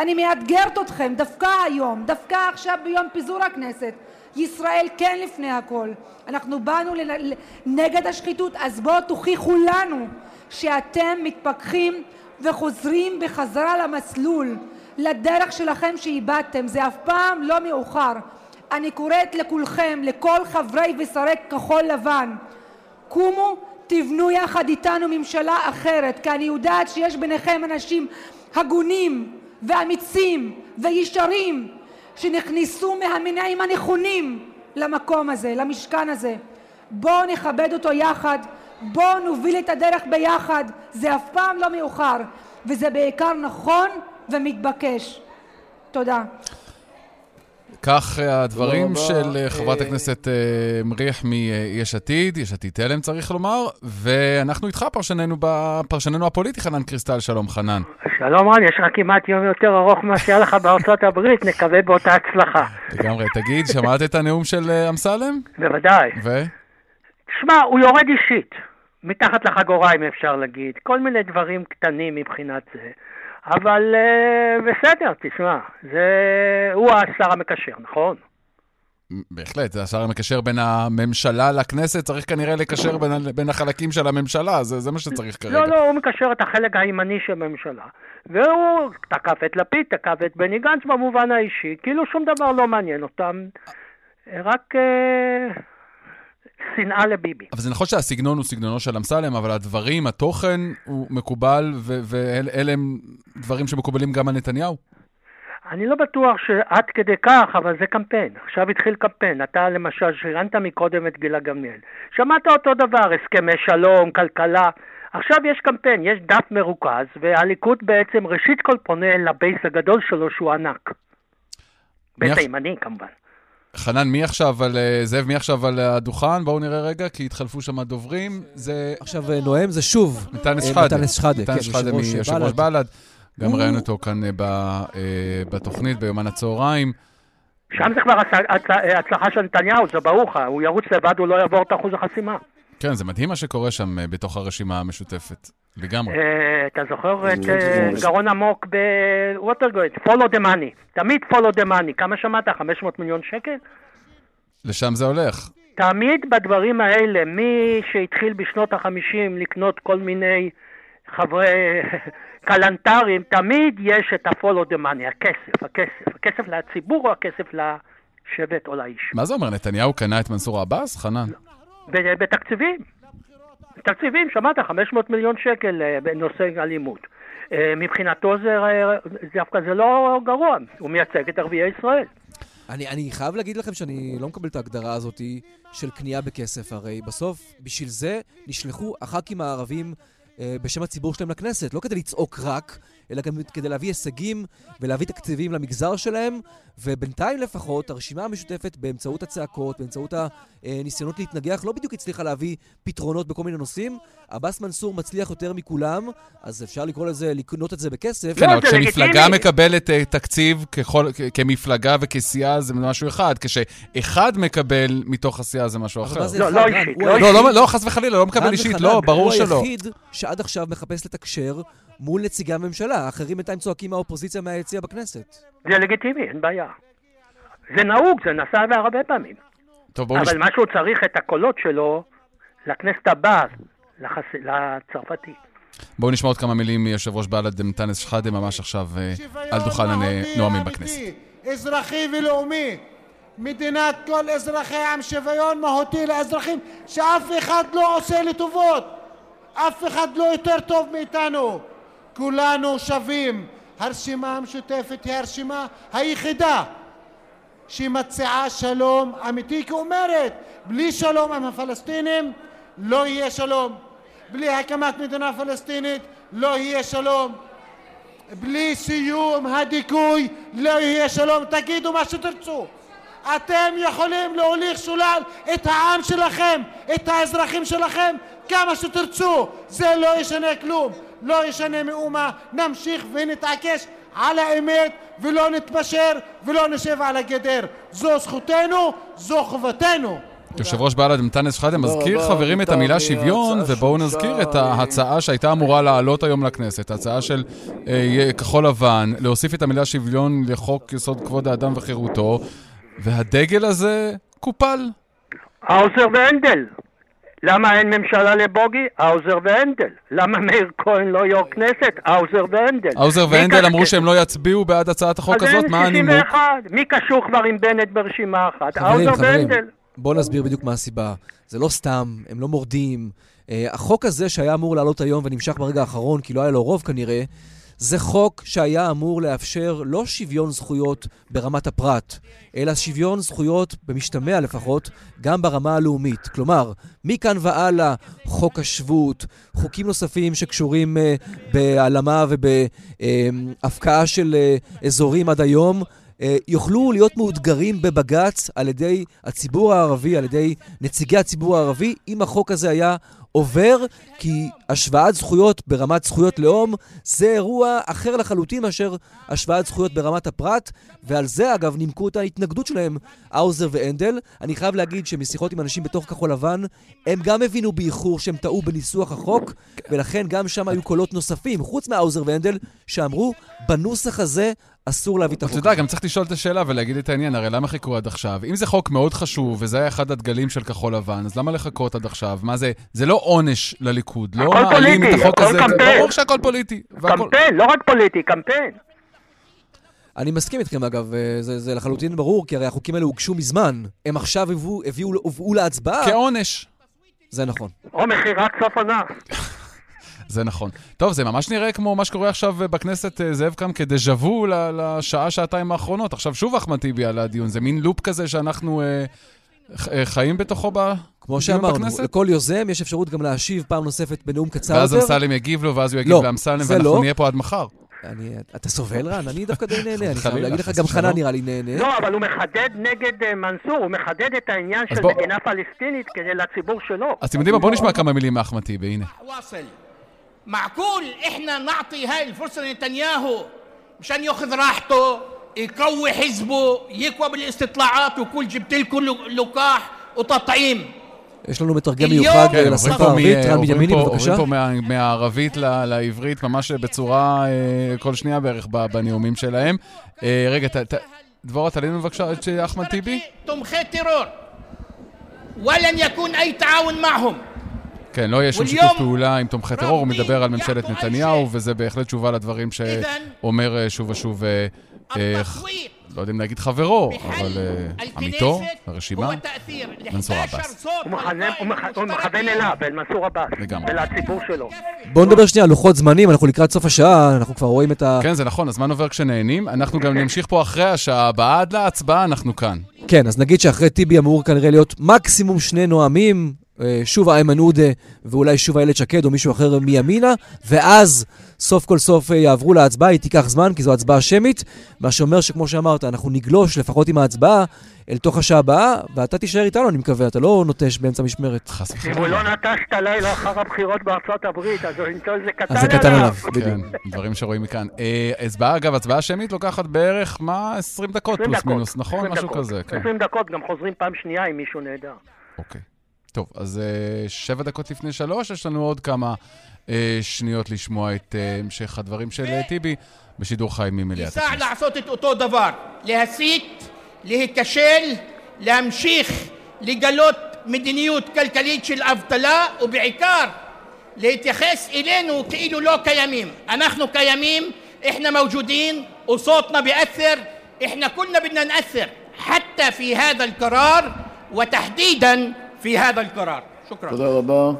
אני מאתגרת אתכם דווקא היום, דווקא עכשיו ביום פיזור הכנסת. ישראל כן לפני הכל. אנחנו באנו נגד השחיתות, אז בואו תוכיחו לנו שאתם מתפכחים וחוזרים בחזרה למסלול, לדרך שלכם שאיבדתם. זה אף פעם לא מאוחר. אני קוראת לכולכם, לכל חברי ושרי כחול לבן, קומו, תבנו יחד איתנו ממשלה אחרת, כי אני יודעת שיש ביניכם אנשים הגונים, ואמיצים וישרים שנכנסו מהמניעים הנכונים למקום הזה, למשכן הזה. בואו נכבד אותו יחד, בואו נוביל את הדרך ביחד, זה אף פעם לא מאוחר, וזה בעיקר נכון ומתבקש. תודה. כך אה, הדברים של אה, חברת הכנסת אה, מריח מיש עתיד, יש עתיד תלם צריך לומר, ואנחנו איתך פרשננו, פרשננו הפוליטי, חנן קריסטל, שלום חנן. שלום רן, יש רק כמעט יום יותר ארוך ממה שהיה לך בארצות הברית, נקווה באותה הצלחה. לגמרי. תגיד, שמעת את הנאום של אמסלם? בוודאי. ו? תשמע, הוא יורד אישית, מתחת לחגורה אם אפשר להגיד, כל מיני דברים קטנים מבחינת זה. אבל uh, בסדר, תשמע, זה... הוא השר המקשר, נכון? בהחלט, זה השר המקשר בין הממשלה לכנסת, צריך כנראה לקשר בין, בין החלקים של הממשלה, זה, זה מה שצריך כרגע. לא, לא, הוא מקשר את החלק הימני של הממשלה. והוא תקף את לפיד, תקף את בני גנץ במובן האישי, כאילו שום דבר לא מעניין אותם, רק... Uh... שנאה לביבי. אבל זה נכון שהסגנון הוא סגנונו של אמסלם, אבל הדברים, התוכן הוא מקובל, ואלה הם דברים שמקובלים גם על נתניהו? אני לא בטוח שעד כדי כך, אבל זה קמפיין. עכשיו התחיל קמפיין. אתה למשל, שריינת מקודם את גילה גמליאל. שמעת אותו דבר, הסכמי שלום, כלכלה. עכשיו יש קמפיין, יש דף מרוכז, והליכוד בעצם ראשית כל פונה לבייס הגדול שלו שהוא ענק. בית הימני כמובן. חנן, מי עכשיו על... אה, זאב, מי עכשיו על הדוכן? בואו נראה רגע, כי התחלפו שם הדוברים. זה... עכשיו אה, נואם זה שוב. נתנס אה, שחאדה. נתנס שחאדה, כן, מיושב ראש בל"ד. גם ראינו אותו כאן בתוכנית ביומן הצהריים. שם זה כבר הצלחה של נתניהו, זה ברור לך. הוא ירוץ לבד, הוא לא יעבור את אחוז החסימה. כן, זה מדהים מה שקורה שם בתוך הרשימה המשותפת. לגמרי. אתה זוכר את גרון עמוק בווטרגויד? follow the money. תמיד follow the money. כמה שמעת? 500 מיליון שקל? לשם זה הולך. תמיד בדברים האלה, מי שהתחיל בשנות ה-50 לקנות כל מיני חברי קלנטרים, תמיד יש את ה-follow the money, הכסף, הכסף. הכסף לציבור או הכסף לשבט או לאיש. מה זה אומר, נתניהו קנה את מנסור עבאס, חנן? בתקציבים. תקציבים, שמעת, 500 מיליון שקל אה, בנושא אלימות. אה, מבחינתו זה דווקא זה לא גרוע, הוא מייצג את ערביי ישראל. אני, אני חייב להגיד לכם שאני לא מקבל את ההגדרה הזאת של קנייה בכסף. הרי בסוף, בשביל זה נשלחו הח"כים הערבים אה, בשם הציבור שלהם לכנסת, לא כדי לצעוק רק, אלא גם כדי להביא הישגים ולהביא תקציבים למגזר שלהם, ובינתיים לפחות הרשימה המשותפת באמצעות הצעקות, באמצעות הניסיונות להתנגח, לא בדיוק הצליחה להביא פתרונות בכל מיני נושאים. עבאס מנסור מצליח יותר מכולם, אז אפשר לקרוא לזה, לקנות את זה בכסף. כן, אבל כשמפלגה מקבלת uh, תקציב ככל, כמפלגה וכסיעה זה משהו אחד, כשאחד מקבל מתוך הסיעה זה משהו אחר. לא, לא אישית. לא, לא, לא, חס וחלילה, לא מקבל אישית, לא, ברור שלא. הוא היחיד שעד עכשיו מחפש לתקשר מול נציגי הממשלה. האחרים בינתיים צועקים מהאופוזיציה מהיציע בכנסת. זה לגיטימי, אין בעיה. זה נהוג, זה נעשה הרבה פעמים. טוב, בואו אבל נש... מה שהוא צריך את הקולות שלו לכנסת הבאה, לחס... לצרפתי. בואו נשמע עוד כמה מילים מיושב ראש בל"ד אנטאנס שחאדה, ממש עכשיו אה, על דוכן הנואמים בכנסת. אזרחי ולאומי. מדינת כל אזרחי עם שוויון מהותי לאזרחים שאף אחד לא עושה לי טובות אף אחד לא יותר טוב מאיתנו כולנו שווים. הרשימה המשותפת היא הרשימה היחידה שמציעה שלום אמיתי, כי אומרת בלי שלום עם הפלסטינים לא יהיה שלום, בלי הקמת מדינה פלסטינית לא יהיה שלום, בלי סיום הדיכוי לא יהיה שלום. תגידו מה שתרצו. אתם יכולים להוליך שולל את העם שלכם, את האזרחים שלכם, כמה שתרצו. זה לא ישנה כלום. לא ישנה מאומה, נמשיך ונתעקש על האמת ולא נתפשר ולא נשב על הגדר. זו זכותנו, זו חובתנו. יושב ראש בל"ד אנטאנס שחאדה מזכיר חברים את המילה שוויון, ובואו נזכיר את ההצעה שהייתה אמורה לעלות היום לכנסת, ההצעה של אה, כחול לבן, להוסיף את המילה שוויון לחוק יסוד כבוד האדם וחירותו, והדגל הזה קופל. האוזר והנדל. למה אין ממשלה לבוגי? האוזר והנדל. למה מאיר כהן לא יו"ר כנסת? האוזר והנדל. האוזר והנדל אמרו שהם לא יצביעו בעד הצעת החוק הזאת, מה הנימוק? אז אין 61. מי קשור כבר עם בנט ברשימה אחת? האוזר והנדל. בואו נסביר בדיוק מה הסיבה. זה לא סתם, הם לא מורדים. Uh, החוק הזה שהיה אמור לעלות היום ונמשך ברגע האחרון, כי לא היה לו רוב כנראה, זה חוק שהיה אמור לאפשר לא שוויון זכויות ברמת הפרט, אלא שוויון זכויות, במשתמע לפחות, גם ברמה הלאומית. כלומר, מכאן והלאה, חוק השבות, חוקים נוספים שקשורים uh, בהעלמה ובהפקעה uh, של uh, אזורים עד היום, uh, יוכלו להיות מאותגרים בבג"ץ על ידי הציבור הערבי, על ידי נציגי הציבור הערבי, אם החוק הזה היה עובר, כי השוואת זכויות ברמת זכויות לאום זה אירוע אחר לחלוטין מאשר השוואת זכויות ברמת הפרט, ועל זה אגב נימקו את ההתנגדות שלהם האוזר ואנדל. אני חייב להגיד שמשיחות עם אנשים בתוך כחול לבן, הם גם הבינו באיחור שהם טעו בניסוח החוק, ולכן גם שם היו קולות נוספים, חוץ מהאוזר ואנדל, שאמרו, בנוסח הזה אסור להביא את החוק. אתה יודע, גם צריך לשאול את השאלה ולהגיד את העניין, הרי למה חיכו עד עכשיו? אם זה חוק מאוד חשוב, וזה היה אחד הדגלים של כחול לבן, אז למה לחכות עד עכשיו? מה זה, זה לא עונש לליכוד, לא מעלים את החוק הזה. קמפיין. ברור שהכל פוליטי. קמפיין, לא רק פוליטי, קמפיין. אני מסכים איתכם, אגב, זה, זה לחלוטין ברור, כי הרי החוקים האלה הוגשו מזמן. הם עכשיו הביאו, הביאו, הובאו להצבעה. כעונש. זה נכון. או מכירת סוף עונה. זה נכון. טוב, זה ממש נראה כמו מה שקורה עכשיו בכנסת, זאב קם, כדז'ה וו לשעה, שעתיים האחרונות. עכשיו שוב אחמד טיבי על הדיון. זה מין לופ כזה שאנחנו אה, אה, חיים בתוכו ב... כמו שאמרנו, לכל יוזם יש אפשרות גם להשיב פעם נוספת בנאום קצר יותר. ואז אמסלם יגיב לו, ואז הוא יגיב לא, לאמסלם, ואנחנו לא. נהיה פה עד מחר. אני, אתה סובל רן? אני דווקא די נהנה, אני חייב להגיד לך, גם חנן נראה לי נהנה. לא, אבל הוא מחדד נגד מנסור, הוא מחדד את העניין של. מדינה פלסטינית כדי לציבור שלו. אז אתם יודעים מה, בואו נשמע כמה מילים מאחמד טיבי, הנה. معقول احنا نعطي هاي الفرصة لنتنياهو مشان ياخذ راحته يقوي حزبه يقوى بالاستطلاعات وكل جبت لكم لقاح وتطعيم יש לנו מתרגם מיוחד לשפה הערבית, רן בנימיני, בבקשה. עוברים פה מהערבית לעברית ממש בצורה כל שנייה בערך בנאומים שלהם. רגע, דבורה, תלינו בבקשה את אחמד טיבי. תומכי טרור, ולן יקון אי תעאון מעהם. כן, לא יהיה שום שיתוף פעולה עם תומכי טרור, הוא מדבר על ממשלת נתניהו, וזה בהחלט תשובה לדברים שאומר אה, שוב ושוב, אה, אה, לא יודע אם להגיד חברו, אבל עמיתו, הרשימה, מנסור עבאס. הוא מכוון אליו, אל מנסור עבאס, ולציבור שלו. בואו נדבר שנייה על לוחות זמנים, אנחנו לקראת סוף השעה, אנחנו כבר רואים את ה... כן, זה נכון, הזמן עובר כשנהנים. אנחנו גם נמשיך פה אחרי השעה הבאה, עד להצבעה אנחנו כאן. כן, אז נגיד שאחרי טיבי אמור כנראה להיות מקסימום שני נואמים, שוב איימן עודה ואולי שוב איילת שקד או מישהו אחר מימינה, ואז סוף כל סוף אה, יעברו להצבעה, היא תיקח זמן כי זו הצבעה שמית, מה שאומר שכמו שאמרת, אנחנו נגלוש לפחות עם ההצבעה אל תוך השעה הבאה, ואתה תישאר איתנו, אני מקווה, אתה לא נוטש באמצע. חס וחלילה. אם הוא לא נטש את הלילה אחר הבחירות בארצות הברית, אז איזה קטן עליו. אז זה קטן עליו, בדיוק. כן, דברים שרואים מכאן. אה, הצבעה, אגב, הצבעה שמית לוקחת בערך, מה, 20 דקות פלוס מינוס, נכון? משהו כזה, כן. 20 דקות, גם חוזרים פעם שנייה אם מישהו נהדר. אוקיי. טוב, אז uh, שבע דקות לפני שלוש, יש לנו עוד כמה uh, שניות לשמוע את uh, המשך הדברים של uh, טיבי בשידור חי ממליאת הכנסת. ניסה לעשות את אותו דבר, להסית, להיכשל, להמשיך לגלות מדיניות כלכלית של אבטלה, ובעיקר להתייחס אלינו כאילו לא קיימים. אנחנו קיימים, احنا موجودين وصوتنا بيأثر احنا كلنا بدنا نأثر حتى في هذا القرار وتحديدا في هذا القرار شكرا תודה רבה.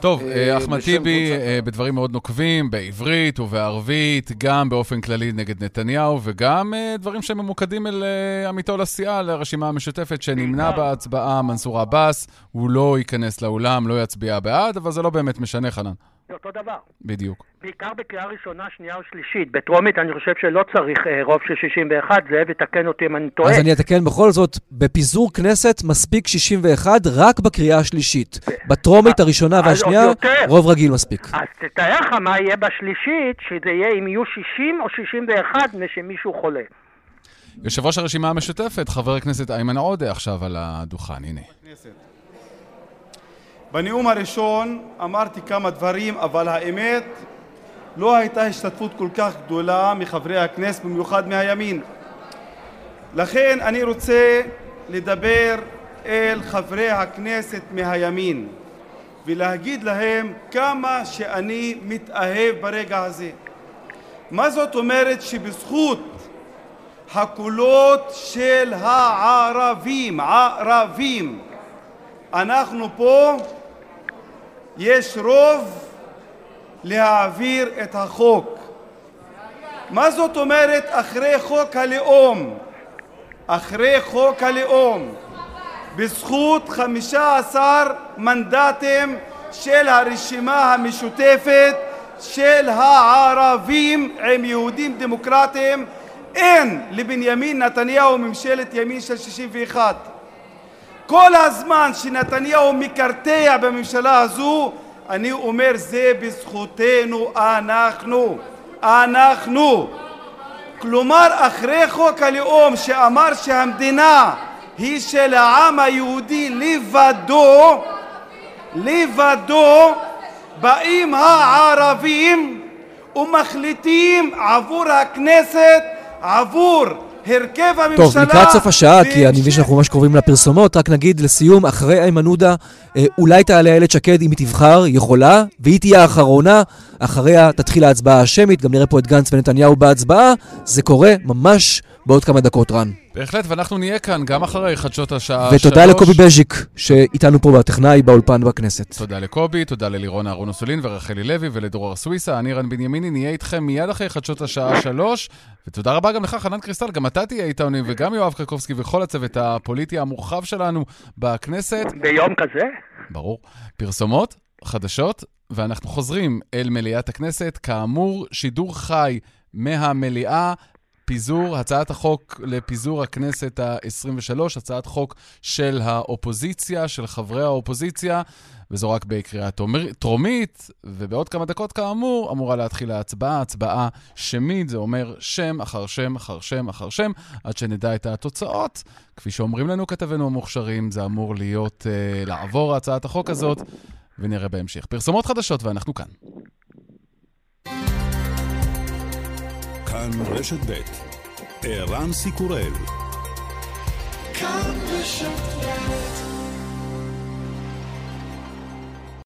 טוב, אחמד טיבי, בדברים מאוד נוקבים, בעברית ובערבית, גם באופן כללי נגד נתניהו, וגם דברים שהם ממוקדים אל עמיתו לסיעה, לרשימה המשותפת, שנמנע בהצבעה, מנסור עבאס, הוא לא ייכנס לאולם, לא יצביע בעד, אבל זה לא באמת משנה, חנן. זה אותו דבר. בדיוק. בעיקר בקריאה ראשונה, שנייה או שלישית. בטרומית אני חושב שלא צריך אה, רוב של 61, זאב יתקן אותי אם אני טועה. אז אני אתקן בכל זאת, בפיזור כנסת מספיק 61 רק בקריאה השלישית. בטרומית הראשונה והשנייה, רוב רגיל מספיק. אז תתאר לך מה יהיה בשלישית, שזה יהיה אם יהיו 60 או 61 משמישהו חולה. יושב ראש הרשימה המשותפת, חבר הכנסת איימן עודה, עכשיו על הדוכן, הנה. בנאום הראשון אמרתי כמה דברים, אבל האמת, לא הייתה השתתפות כל כך גדולה מחברי הכנסת, במיוחד מהימין. לכן אני רוצה לדבר אל חברי הכנסת מהימין ולהגיד להם כמה שאני מתאהב ברגע הזה. מה זאת אומרת שבזכות הקולות של הערבים, ערבים, אנחנו פה יש רוב להעביר את החוק. מה זאת אומרת אחרי חוק הלאום? אחרי חוק הלאום, בזכות 15 מנדטים של הרשימה המשותפת של הערבים עם יהודים דמוקרטיים, אין לבנימין נתניהו ממשלת ימין של 61. כל הזמן שנתניהו מקרטע בממשלה הזו, אני אומר זה בזכותנו אנחנו, אנחנו. כלומר, אחרי חוק הלאום שאמר שהמדינה היא של העם היהודי לבדו, לבדו, באים הערבים ומחליטים עבור הכנסת, עבור הרכב הממשלה... טוב, לקראת סוף השעה, כי אני מבין שאנחנו ממש קרובים לפרסומות, רק נגיד לסיום, אחרי איימן עודה, אולי תעלה איילת שקד אם היא תבחר, יכולה, והיא תהיה האחרונה, אחריה תתחיל ההצבעה השמית, גם נראה פה את גנץ ונתניהו בהצבעה, זה קורה ממש בעוד כמה דקות, רן. בהחלט, ואנחנו נהיה כאן גם אחרי חדשות השעה ותודה שלוש. לקובי בז'יק, שאיתנו פה בטכנאי באולפן בכנסת. תודה לקובי, תודה ללירון אהרון אוסולין ורחלי לוי ולדרור סוויסה. אני רן בנימיני, נהיה איתכם מיד אחרי חדשות השעה שלוש. ותודה רבה גם לך, חנן קריסטל, גם אתה תהיה איתנו, וגם יואב קרקובסקי וכל הצוות הפוליטי המורחב שלנו בכנסת. ביום כזה? ברור. פרסומות, חדשות, ואנחנו חוזרים אל מליאת הכנסת. כאמור, שידור חי מהמליאה. פיזור, הצעת החוק לפיזור הכנסת ה-23, הצעת חוק של האופוזיציה, של חברי האופוזיציה, וזו רק בקריאה טרומית, ובעוד כמה דקות כאמור אמורה להתחיל ההצבעה, הצבעה שמית, זה אומר שם אחר שם אחר שם אחר שם, עד שנדע את התוצאות. כפי שאומרים לנו כתבינו המוכשרים, זה אמור להיות, uh, לעבור הצעת החוק הזאת, ונראה בהמשך. פרסומות חדשות ואנחנו כאן. כאן רשת ב' ערן סיקורל. כאן רשת ב'